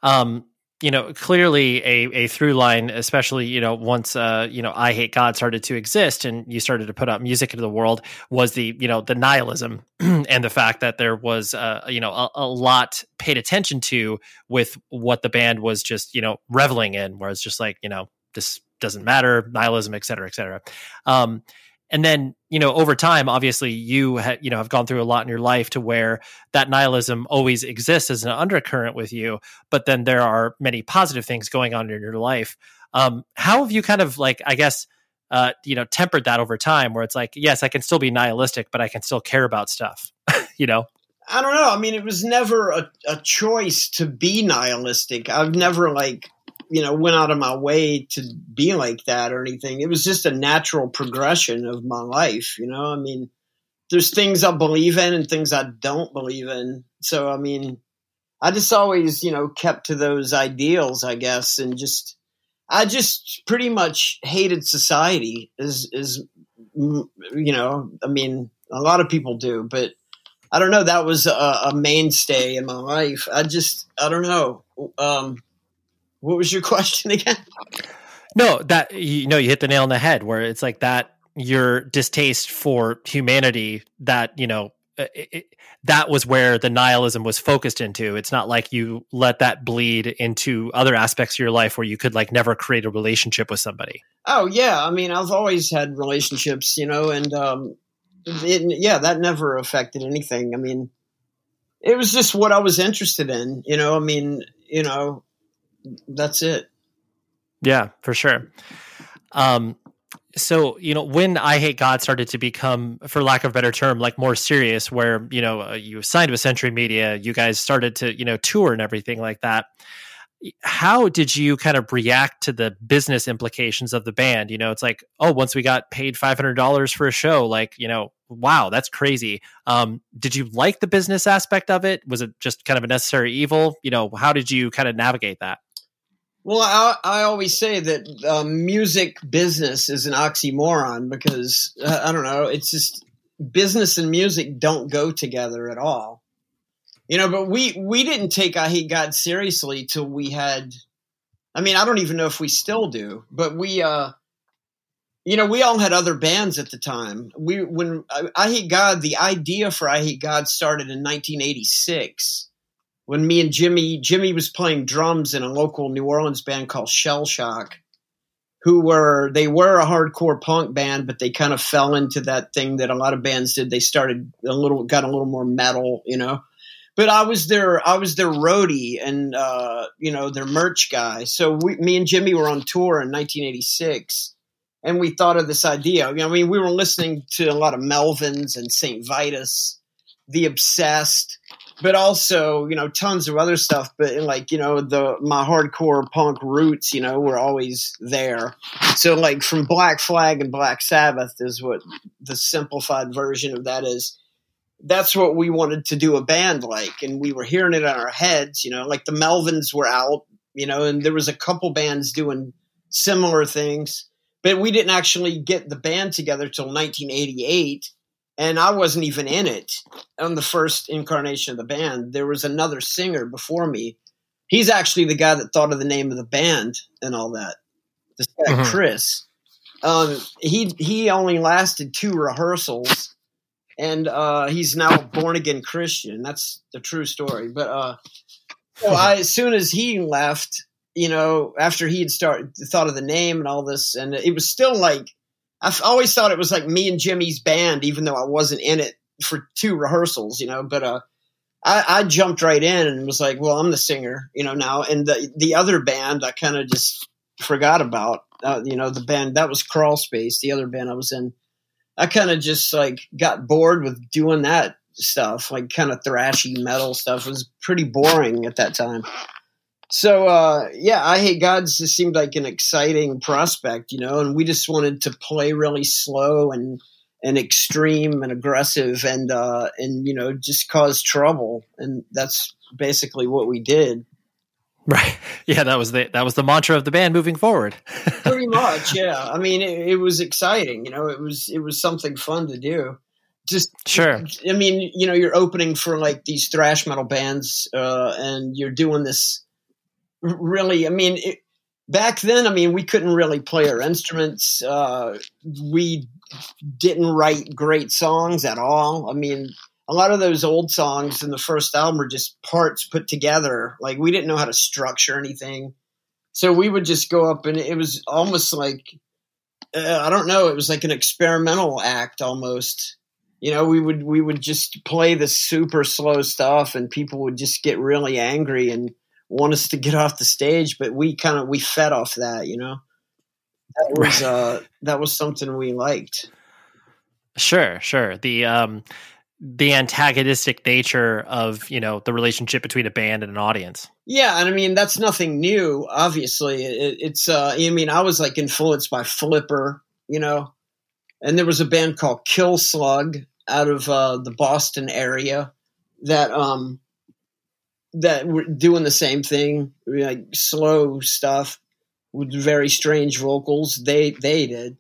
Um, you know, clearly a, a through line, especially, you know, once, uh, you know, Eyehategod started to exist and you started to put out music into the world was the, you know, the nihilism and the fact that there was, uh, you know, a, a, lot paid attention to with what the band was just, you know, reveling in, where it's just like, you know, this doesn't matter, nihilism, et cetera, et cetera. Um, and then you know over time obviously you ha- you know have gone through a lot in your life to where that nihilism always exists as an undercurrent with you but then there are many positive things going on in your life. Um, how have you kind of like i guess uh, you know tempered that over time where it's like yes i can still be nihilistic but i can still care about stuff you know? I don't know. I mean it was never a, a choice to be nihilistic. I've never like you know went out of my way to be like that or anything. It was just a natural progression of my life. You know, I mean, there's things I believe in and things I don't believe in. So I mean, I just always you know kept to those ideals, I guess, and just I just pretty much hated society. Is is you know, I mean, a lot of people do, but I don't know. That was a, a mainstay in my life. I just I don't know. Um, what was your question again? No, that you know you hit the nail on the head where it's like that your distaste for humanity that you know uh, it, it, that was where the nihilism was focused into. It's not like you let that bleed into other aspects of your life where you could like never create a relationship with somebody. Oh yeah, I mean, I've always had relationships, you know, and um, it, yeah, that never affected anything. I mean, it was just what I was interested in, you know. I mean, you know, that's it. Yeah, for sure. Um, so you know when Eyehategod started to become for lack of a better term like more serious where you know uh, you signed with century media you guys started to you know tour and everything like that how did you kind of react to the business implications of the band? You know it's like oh once we got paid $500 for a show like you know wow that's crazy. Um, did you like the business aspect of it? Was it just kind of a necessary evil? You know how did you kind of navigate that well, I, I always say that um, music business is an oxymoron because uh, I don't know. It's just business and music don't go together at all. You know, but we we didn't take Eyehategod seriously till we had. I mean, I don't even know if we still do, but we, uh, you know, we all had other bands at the time. We when I, Eyehategod, the idea for Eyehategod started in 1986 when me and Jimmy Jimmy was playing drums in a local New Orleans band called Shell Shock, who were they were a hardcore punk band, but they kind of fell into that thing that a lot of bands did. They started a little got a little more metal, you know. But I was their I was their roadie and uh, you know their merch guy. So we, me and Jimmy were on tour in 1986, and we thought of this idea. You know, I mean, we were listening to a lot of Melvins and Saint Vitus, The Obsessed but also you know tons of other stuff but like you know the my hardcore punk roots you know were always there. So like from black flag and black sabbath is what the simplified version of that is. That's what we wanted to do a band like and we were hearing it in our heads you know like the melvins were out you know and there was a couple bands doing similar things but we didn't actually get the band together till 1988 and I wasn't even in it on the first incarnation of the band. There was another singer before me. He's actually the guy that thought of the name of the band and all that. This guy mm-hmm. Chris. Um, he he only lasted two rehearsals, and uh, he's now a born again Christian. That's the true story. But uh, so I, as soon as he left, you know, after he had started thought of the name and all this, and it was still like I've always thought it was like me and Jimmy's band, even though I wasn't in it for two rehearsals, you know. But uh, I, I, jumped right in and was like, "Well, I'm the singer, you know now." And the the other band, I kind of just forgot about. Uh, you know, the band that was Crawl Space, the other band I was in. I kind of just like got bored with doing that stuff, like kind of thrashy metal stuff. It was pretty boring at that time. So uh, yeah, Eyehategods just seemed like an exciting prospect, you know, and we just wanted to play really slow and and extreme and aggressive and uh, and you know just cause trouble, and that's basically what we did. Right. Yeah, that was the that was the mantra of the band moving forward. Pretty much, yeah. I mean, it, it was exciting. You know, it was it was something fun to do just sure i mean you know you're opening for like these thrash metal bands uh, and you're doing this really, I mean, it, back then, I mean, we couldn't really play our instruments. Uh, we didn't write great songs at all. I mean, a lot of those old songs in the first album were just parts put together. Like we didn't know how to structure anything. So we would just go up and it was almost like, uh, I don't know, it was like an experimental act almost. You know, we would we would just play the super slow stuff and people would just get really angry and want us to get off the stage, but we kind of we fed off that, you know. That was uh, that was something we liked. Sure, sure. The um, the antagonistic nature of you know the relationship between a band and an audience. Yeah, and I mean that's nothing new. Obviously, it, it's. Uh, I mean, I was like influenced by Flipper, you know, and there was a band called Kilslug out of uh, the Boston area that um that were doing the same thing, like slow stuff with very strange vocals. They they did,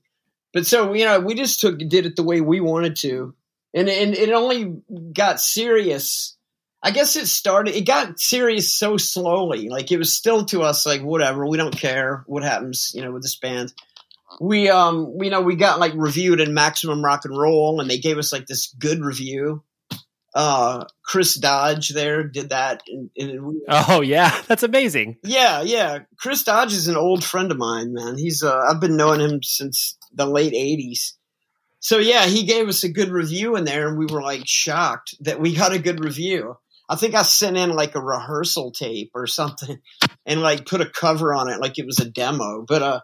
but so you know we just took did it the way we wanted to, and and it only got serious. I guess it started. It got serious so slowly. Like it was still to us like whatever. We don't care what happens. You know with this band. We um we, you know we got like reviewed in Maximum Rock and Roll, and they gave us like this good review uh, Chris Dodge there did that. And, and we, oh yeah, that's amazing. Yeah, yeah. Chris Dodge is an old friend of mine, man. He's uh, I've been knowing him since the late '80s. So yeah, he gave us a good review in there, and we were like shocked that we got a good review. I think I sent in like a rehearsal tape or something, and like put a cover on it like it was a demo. But uh,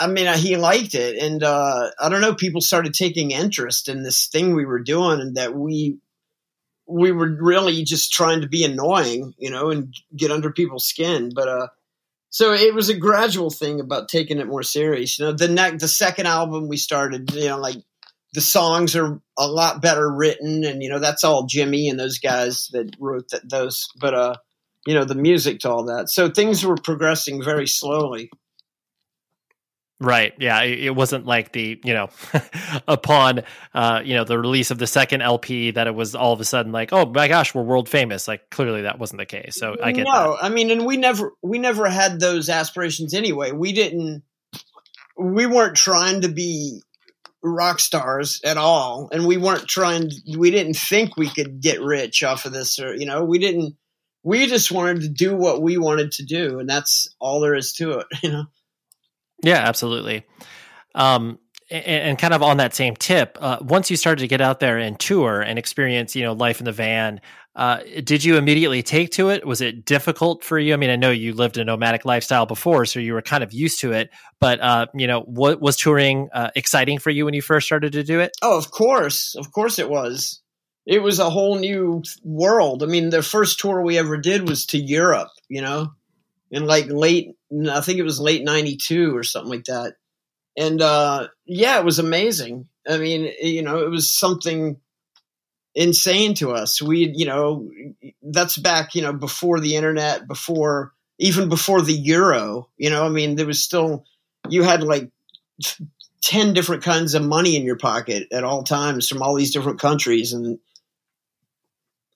I mean, uh, he liked it, and uh, I don't know. People started taking interest in this thing we were doing, and that we we were really just trying to be annoying, you know, and get under people's skin. But uh, so it was a gradual thing about taking it more serious. You know, the next the second album we started, you know, like the songs are a lot better written, and you know that's all Jimmy and those guys that wrote that, those. But uh, you know, the music to all that. So things were progressing very slowly. Right. Yeah. It wasn't like the, you know, upon, uh, you know, the release of the second LP that it was all of a sudden like, oh my gosh, we're world famous. Like clearly that wasn't the case. So I get no, that. I mean, and we never, we never had those aspirations anyway. We didn't, we weren't trying to be rock stars at all. And we weren't trying, we didn't think we could get rich off of this or, you know, we didn't, we just wanted to do what we wanted to do. And that's all there is to it, you know? Yeah, absolutely. Um, and, and, kind of on that same tip, uh, once you started to get out there and tour and experience, you know, life in the van, uh, did you immediately take to it? Was it difficult for you? I mean, I know you lived a nomadic lifestyle before, so you were kind of used to it. But uh, you know, what was touring uh, exciting for you when you first started to do it? Oh, of course, of course, it was. It was a whole new world. I mean, the first tour we ever did was to Europe. You know, in like late, I think it was late 92 or something like that. And, uh, yeah, it was amazing. I mean, you know, it was something insane to us. We, you know, that's back, you know, before the internet, before, even before the euro, you know, I mean, there was still, you had like 10 different kinds of money in your pocket at all times from all these different countries. And,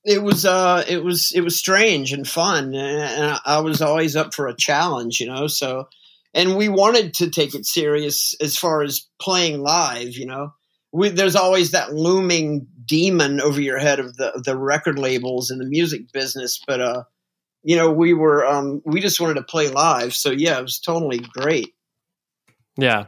it was uh it was it was strange and fun and I was always up for a challenge you know so and we wanted to take it serious as far as playing live you know. We, there's always that looming demon over your head of the the record labels and the music business but uh you know we were um we just wanted to play live so yeah it was totally great. Yeah.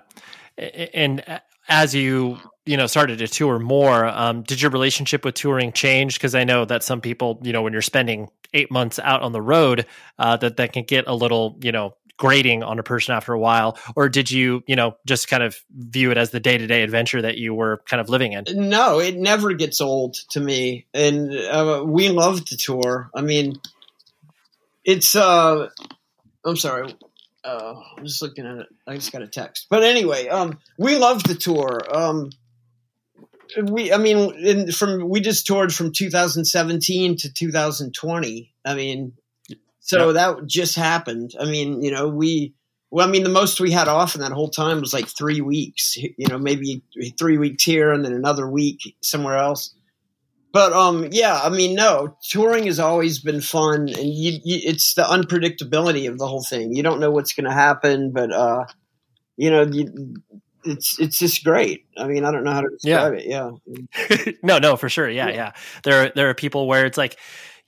And as you you know started to tour more um, did your relationship with touring change? Because i know that some people you know when you're spending eight months out on the road uh, that that can get a little you know grating on a person after a while. Or did you you know just kind of view it as the day-to-day adventure that you were kind of living in? No it never gets old to me. And uh, we love to tour. I mean it's uh i'm sorry uh, I'm just looking at it. I just got a text. But anyway, um, we love the tour. Um, we, I mean, in, from we just toured from 2017 to 2020. I mean, so yep. that just happened. I mean, you know, we. Well, I mean, the most we had off in that whole time was like three weeks. You know, maybe three weeks here and then another week somewhere else. But um, yeah, I mean, no, touring has always been fun, and you, you, it's the unpredictability of the whole thing. You don't know what's going to happen, but uh, you know, you, it's it's just great. I mean, I don't know how to describe yeah. it. Yeah. no, no, for sure. Yeah, yeah, yeah. There there are people where it's like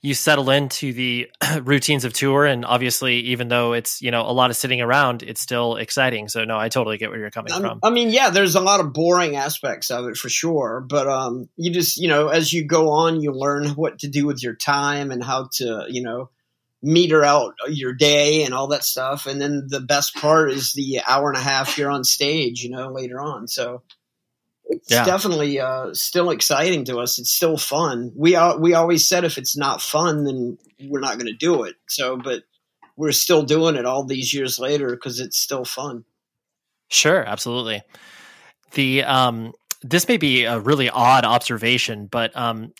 you settle into the routines of tour and obviously even though it's you know a lot of sitting around it's still exciting so no i totally get where you're coming I from i mean yeah there's a lot of boring aspects of it for sure but um you just you know as you go on you learn what to do with your time and how to you know meter out your day and all that stuff. And then the best part is the hour and a half you're on stage, you know, later on. So it's yeah. definitely uh, still exciting to us. It's still fun. We we always said if it's not fun, then we're not going to do it. So, but we're still doing it all these years later because it's still fun. Sure, absolutely. The um, this may be a really odd observation, but um,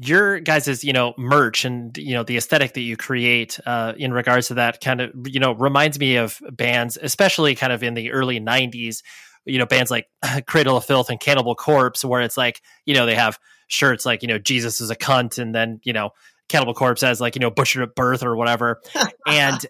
your guys's you know merch and you know the aesthetic that you create uh, in regards to that kind of you know reminds me of bands especially kind of in the early 90s you know bands like cradle of filth and cannibal corpse where it's like you know they have shirts like you know jesus is a cunt and then you know cannibal corpse has like you know butchered at birth or whatever and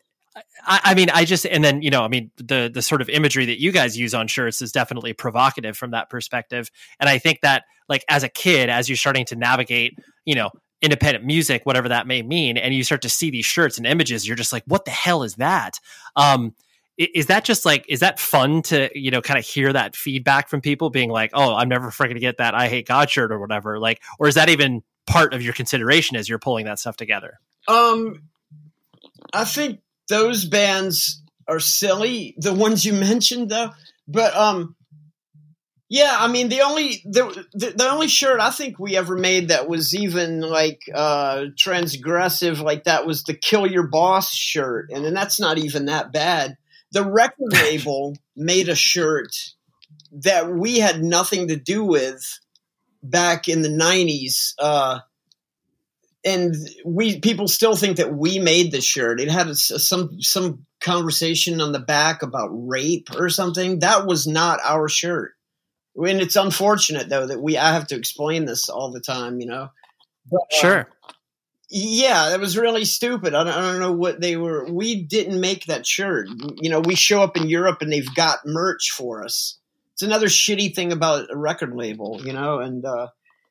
I, I, mean, I just and then you know, I mean, the the sort of imagery that you guys use on shirts is definitely provocative from that perspective, and I think that like as a kid, as you're starting to navigate, you know, independent music, whatever that may mean, and you start to see these shirts and images, you're just like, what the hell is that? Um, is that just like is that fun to you know kind of hear that feedback from people being like oh i'm never freaking get that Eyehategod shirt or whatever like or is that even part of your consideration as you're pulling that stuff together? Um i think those bands are silly the ones you mentioned though but um yeah i mean the only the, the, the only shirt i think we ever made that was even like uh transgressive like that was the kill your boss shirt and then that's not even that bad the record label made a shirt that we had nothing to do with back in the 90s uh, and we people still think that we made the shirt. It had a, some some conversation on the back about rape or something. That was not our shirt. And it's unfortunate though that we i have to explain this all the time you know? But, uh, sure yeah, that was really stupid. I don't, I don't, know what they were. We didn't make that shirt. You know, we show up in Europe and they've got merch for us. It's another shitty thing about a record label, you know. And uh,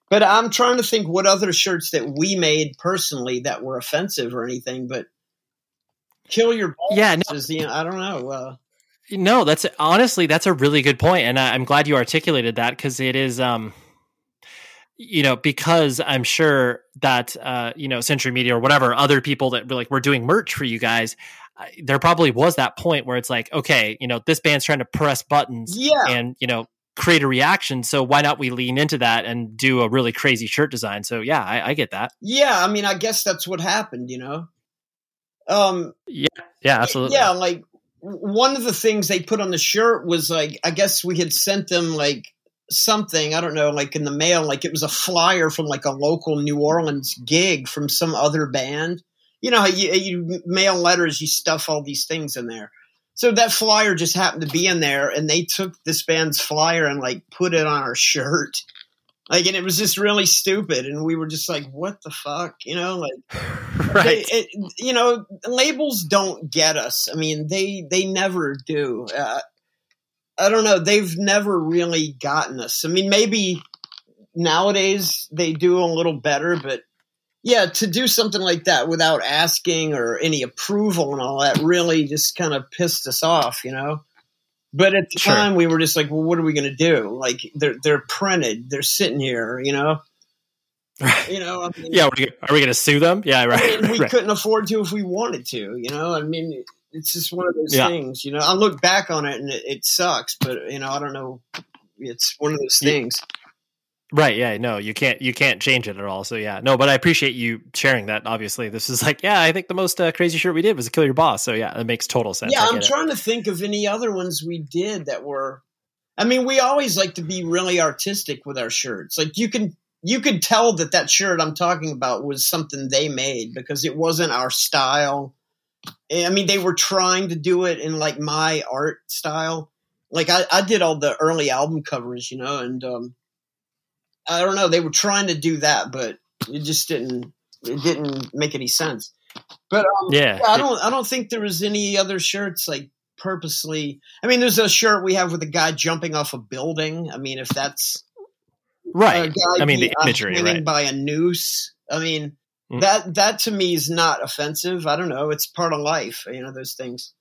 but I'm trying to think what other shirts that we made personally that were offensive or anything. But kill your yeah, no. is the I don't know. Uh, no, that's honestly that's a really good point, and I, I'm glad you articulated that because it is. um you know, because I'm sure that uh, you know, Century Media or whatever other people that were like we're doing merch for you guys. there probably was that point where it's like, okay, you know, this band's trying to press buttons, yeah, and you know, create a reaction. So why not we lean into that and do a really crazy shirt design? So yeah, I, I get that. Yeah, I mean, I guess that's what happened, you know. Um, yeah, yeah, absolutely. Yeah, like one of the things they put on the shirt was like, I guess we had sent them like something, I don't know, like in the mail, like it was a flyer from like a local New Orleans gig from some other band. You know how you, you mail letters, you stuff all these things in there. So that flyer just happened to be in there, and they took this band's flyer and like put it on our shirt. Like, and it was just really stupid, and we were just like, "What the fuck?" You know, like, right? It, you know, labels don't get us. I mean, they they never do. Uh, I don't know. They've never really gotten us. I mean, maybe nowadays they do a little better, but yeah, to do something like that without asking or any approval and all that really just kind of pissed us off, you know. But at the sure. time, we were just like, "Well, what are we going to do? Like, they're they're printed, they're sitting here, you know." Right. You know, I mean, yeah. Are we, we going to sue them? Yeah, right. I mean, we right. couldn't afford to if we wanted to. You know, I mean, it's just one of those yeah. things, you know. I look back on it and it, it, sucks, but you know, I don't know. It's one of those things. Right. Yeah. No, you can't. You can't change it at all. So yeah. No, but I appreciate you sharing that. Obviously, this is like, yeah, I think the most uh, crazy shirt we did was "Kill Your Boss." So yeah, it makes total sense. Yeah, I'm trying to think of any other ones we did that were. I mean, we always like to be really artistic with our shirts. Like you can you could tell that that shirt I'm talking about was something they made because it wasn't our style I mean, they were trying to do it in like my art style. Like I, I did all the early album covers, you know, and um, I don't know, they were trying to do that, but it just didn't. It didn't make any sense. But um, yeah, I don't. I don't think there was any other shirts like purposely. I mean, there's a shirt we have with a guy jumping off a building. I mean, if that's right. I mean, the imagery right. by a noose. I mean, Mm. That that to me is not offensive. I don't know. It's part of life. You know those things.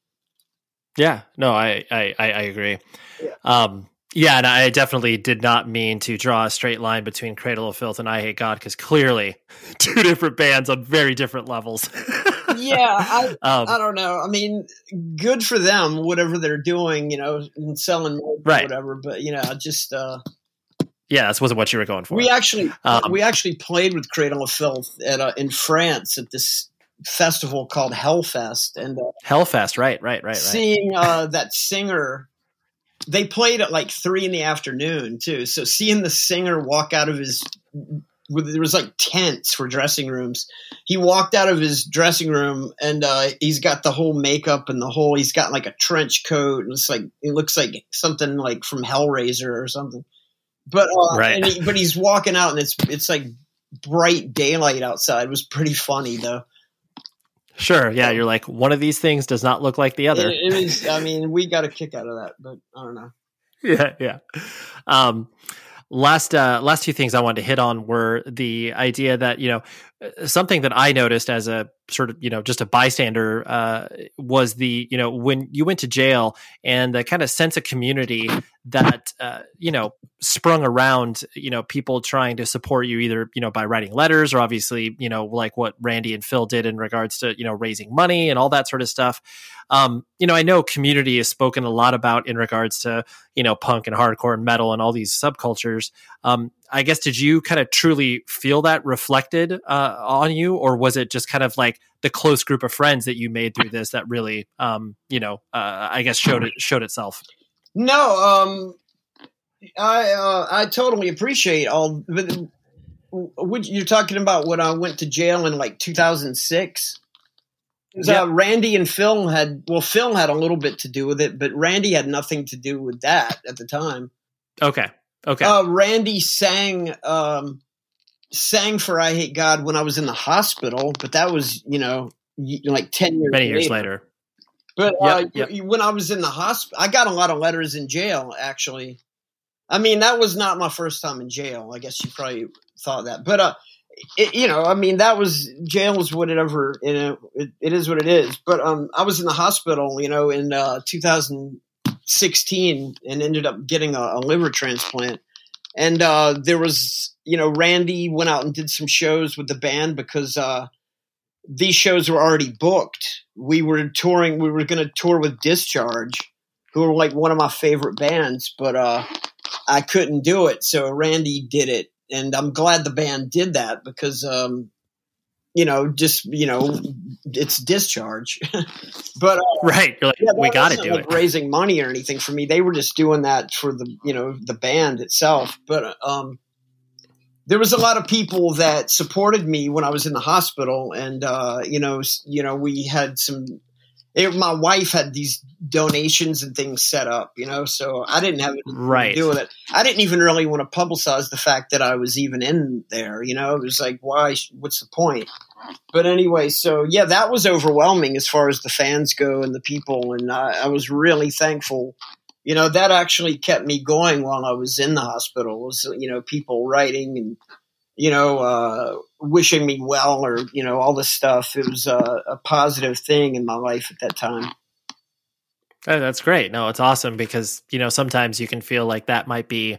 Yeah. No, I I I agree. Yeah. Um, yeah, and I definitely did not mean to draw a straight line between Cradle of Filth and Eyehategod because clearly two different bands on very different levels. yeah, I, um, I don't know. I mean, good for them, whatever they're doing, you know, and selling right. whatever. But you know, just uh, yeah, this wasn't what you were going for. We actually um, we actually played with Cradle of Filth at uh, in France at this festival called Hellfest, and uh, Hellfest, right, right, right, right. Seeing uh, that singer, they played at like three in the afternoon too. So seeing the singer walk out of his there was like tents for dressing rooms. He walked out of his dressing room and uh, he's got the whole makeup and the whole. He's got like a trench coat and it's like it looks like something like from Hellraiser or something. But uh, right. He, but he's walking out and it's it's like bright daylight outside. It was pretty funny though. Sure. Yeah. You're like, one of these things does not look like the other. It, it is, I mean, we got a kick out of that, but I don't know. Yeah. Yeah. Um, last uh, last two things I wanted to hit on were the idea that you know something that I noticed as a sort of you know just a bystander uh, was the you know when you went to jail and the kind of sense of community that uh, you know sprung around you know people trying to support you either you know by writing letters or obviously you know like what Randy and Phil did in regards to you know raising money and all that sort of stuff. Um, you know, I know community is spoken a lot about in regards to you know punk and hardcore and metal and all these subcultures. Um, I guess did you kind of truly feel that reflected uh, on you, or was it just kind of like the close group of friends that you made through this that really, um, you know, uh, I guess showed it showed itself? No, um, I uh, I totally appreciate all. What you're talking about when I went to jail in like 2006. Yep. Uh, Randy and Phil had well, Phil had a little bit to do with it, but Randy had nothing to do with that at the time. Okay. Okay. Uh, Randy sang um, sang for "Eyehategod" when I was in the hospital, but that was you know like ten years many years later. But uh, yep. when I was in the hospital, I got a lot of letters in jail. Actually, I mean that was not my first time in jail. I guess you probably thought that, but uh, it, you know, I mean that was jail is whatever. You know, it, it is what it is. But um, I was in the hospital, you know, in uh, 2000 16 and ended up getting a, a liver transplant. And uh, there was, you know, Randy went out and did some shows with the band because uh, these shows were already booked. We were touring, we were going to tour with Discharge, who are like one of my favorite bands, but uh, I couldn't do it. So Randy did it. And I'm glad the band did that because um, you know, just you know, it's discharge. but uh, right, like, yeah, we got to do like it. Raising money or anything for me, they were just doing that for the you know the band itself. But um, there was a lot of people that supported me when I was in the hospital, and uh, you know, you know, we had some it, my wife had these donations and things set up, you know, so I didn't have anything right. to do with it. I didn't even really want to publicize the fact that I was even in there, you know, it was like, why, what's the point? But anyway, so yeah, that was overwhelming as far as the fans go and the people. And I, I was really thankful. You know, that actually kept me going while I was in the hospital was, you know, people writing and you know, uh, wishing me well or, you know, all this stuff. It was a, a positive thing in my life at that time. Oh, that's great. No, it's awesome because, you know, sometimes you can feel like that might be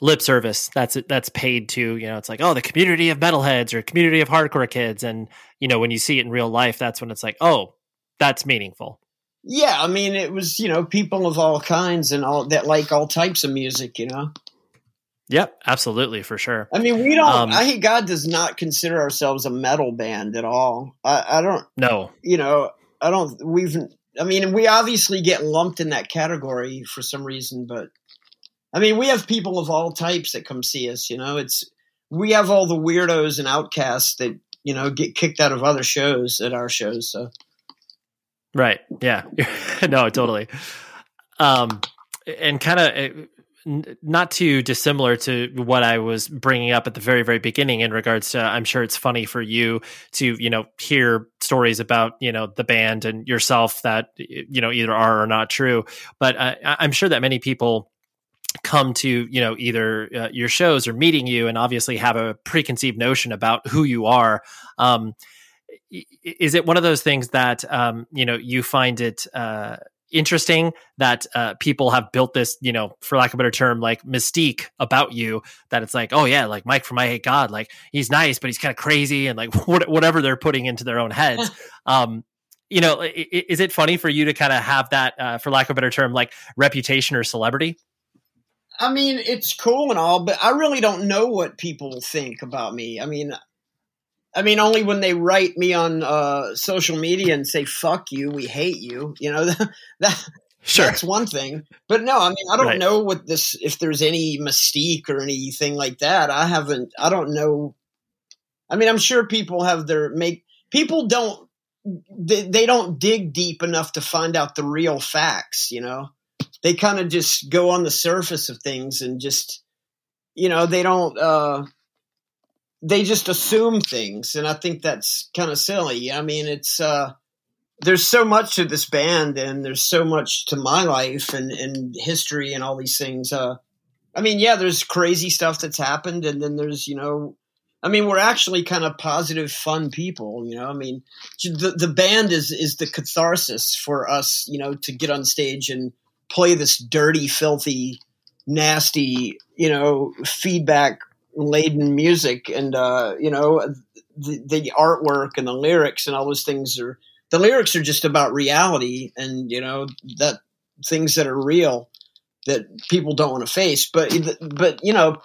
lip service that's that's paid to you know it's like oh the community of metalheads or community of hardcore kids and you know when you see it in real life that's when it's like oh that's meaningful yeah i mean it was you know people of all kinds and all that like all types of music you know Yep, absolutely, for sure. I mean, we don't. Um, I hate God does not consider ourselves a metal band at all. I, I don't. No, you know, I don't. We've. I mean, we obviously get lumped in that category for some reason, but I mean, we have people of all types that come see us. You know, it's we have all the weirdos and outcasts that you know get kicked out of other shows at our shows. So, right, yeah, no, totally. Um, and kind of not too dissimilar to what I was bringing up at the very, very beginning in regards to, I'm sure it's funny for you to, you know, hear stories about, you know, the band and yourself that, you know, either are or not true. But uh, I'm sure that many people come to, you know, either uh, your shows or meeting you and obviously have a preconceived notion about who you are. Um, is it one of those things that, um, you know, you find it, uh, interesting that uh, people have built this, you know, for lack of a better term, like mystique about you that it's like, oh yeah, like Mike from Eyehategod, like he's nice, but he's kind of crazy and like whatever they're putting into their own heads. um, you know, is it funny for you to kind of have that, uh, for lack of a better term, like reputation or celebrity? I mean, it's cool and all, but I really don't know what people think about me. I mean, I mean, only when they write me on uh, social media and say "fuck you," we hate you. You know that sure. that's one thing. But no, I mean, I don't right. know what this if there's any mystique or anything like that. I haven't. I don't know. I mean, I'm sure people have their make. People don't. They, they don't dig deep enough to find out the real facts. You know, they kind of just go on the surface of things and just, you know, they don't. uh they just assume things, and I think that's kind of silly. I mean, it's uh, there's so much to this band and there's so much to my life and, and history and all these things. Uh, I mean, yeah, there's crazy stuff that's happened, and then there's you know, I mean, we're actually kind of positive, fun people. You know, I mean, the the band is is the catharsis for us. You know, to get on stage and play this dirty, filthy, nasty, you know, feedback laden music, and uh, you know, the, the artwork and the lyrics and all those things are the lyrics are just about reality and you know that things that are real that people don't want to face. But but you know,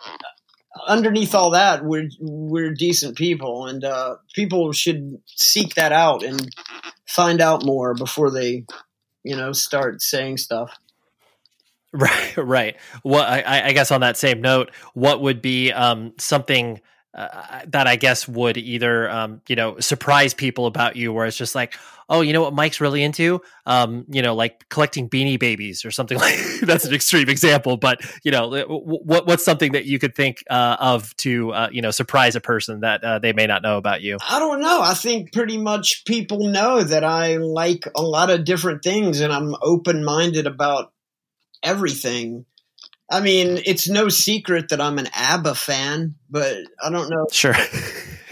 underneath all that, we're we're decent people, and uh, people should seek that out and find out more before they, you know, start saying stuff. Right, right. Well, I, I guess on that same note, what would be um, something uh, that I guess would either um, you know surprise people about you, where it's just like, oh, you know what Mike's really into, um, you know, like collecting Beanie Babies or something like. that's an extreme example, but you know, what what's something that you could think uh, of to uh, you know surprise a person that uh, they may not know about you? I don't know. I think pretty much people know that I like a lot of different things, and I'm open minded about everything. I mean, it's no secret that I'm an ABBA fan, but I don't know. Sure.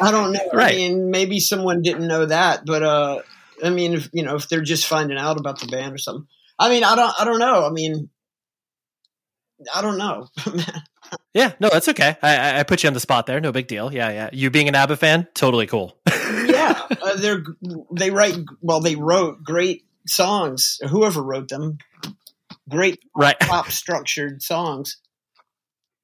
I don't know. right. I mean, maybe someone didn't know that, but uh, I mean, if, you know, if they're just finding out about the band or something. I mean, I don't, I don't know. I mean, I don't know. yeah, no, that's okay. I, I put you on the spot there. No big deal. Yeah, yeah. You being an ABBA fan, totally cool. yeah, uh, they're they write well. They wrote great songs. Whoever wrote them, great right. pop structured songs.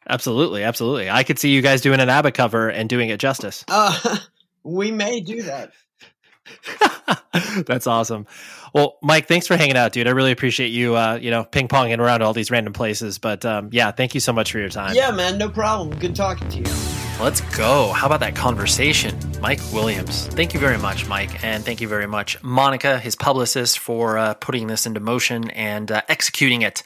Absolutely, absolutely. I could see you guys doing an ABBA cover and doing it justice. Uh, we may do that. That's awesome. Well, Mike, thanks for hanging out, dude. I really appreciate you, uh, you know, ping ponging around all these random places. But um, yeah, thank you so much for your time. Yeah, man, no problem. Good talking to you. Let's go. How about that conversation? Mike Williams. Thank you very much, Mike. And thank you very much, Monica, his publicist, for uh, putting this into motion and uh, executing it.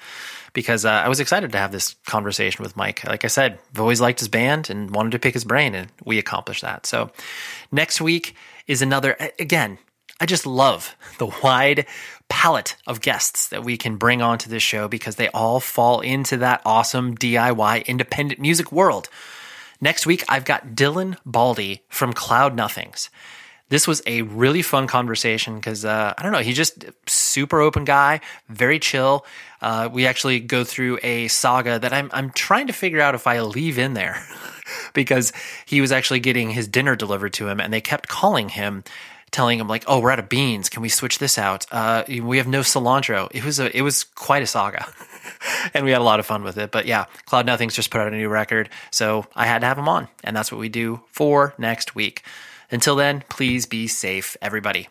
Because uh, I was excited to have this conversation with Mike. Like I said, I've always liked his band and wanted to pick his brain, and we accomplished that. So next week is another, again, I just love the wide palette of guests that we can bring onto this show because they all fall into that awesome DIY independent music world. Next week, I've got Dylan Baldi from Cloud Nothings. This was a really fun conversation because uh, I don't know, he's just super open guy, very chill. Uh, we actually go through a saga that I'm I'm trying to figure out if I leave in there because he was actually getting his dinner delivered to him, and they kept calling him telling him like, "Oh, we're out of beans. Can we switch this out? Uh, we have no cilantro." It was a it was quite a saga, and we had a lot of fun with it. But yeah, Cloud Nothings just put out a new record, so I had to have him on, and that's what we do for next week. Until then, please be safe, everybody.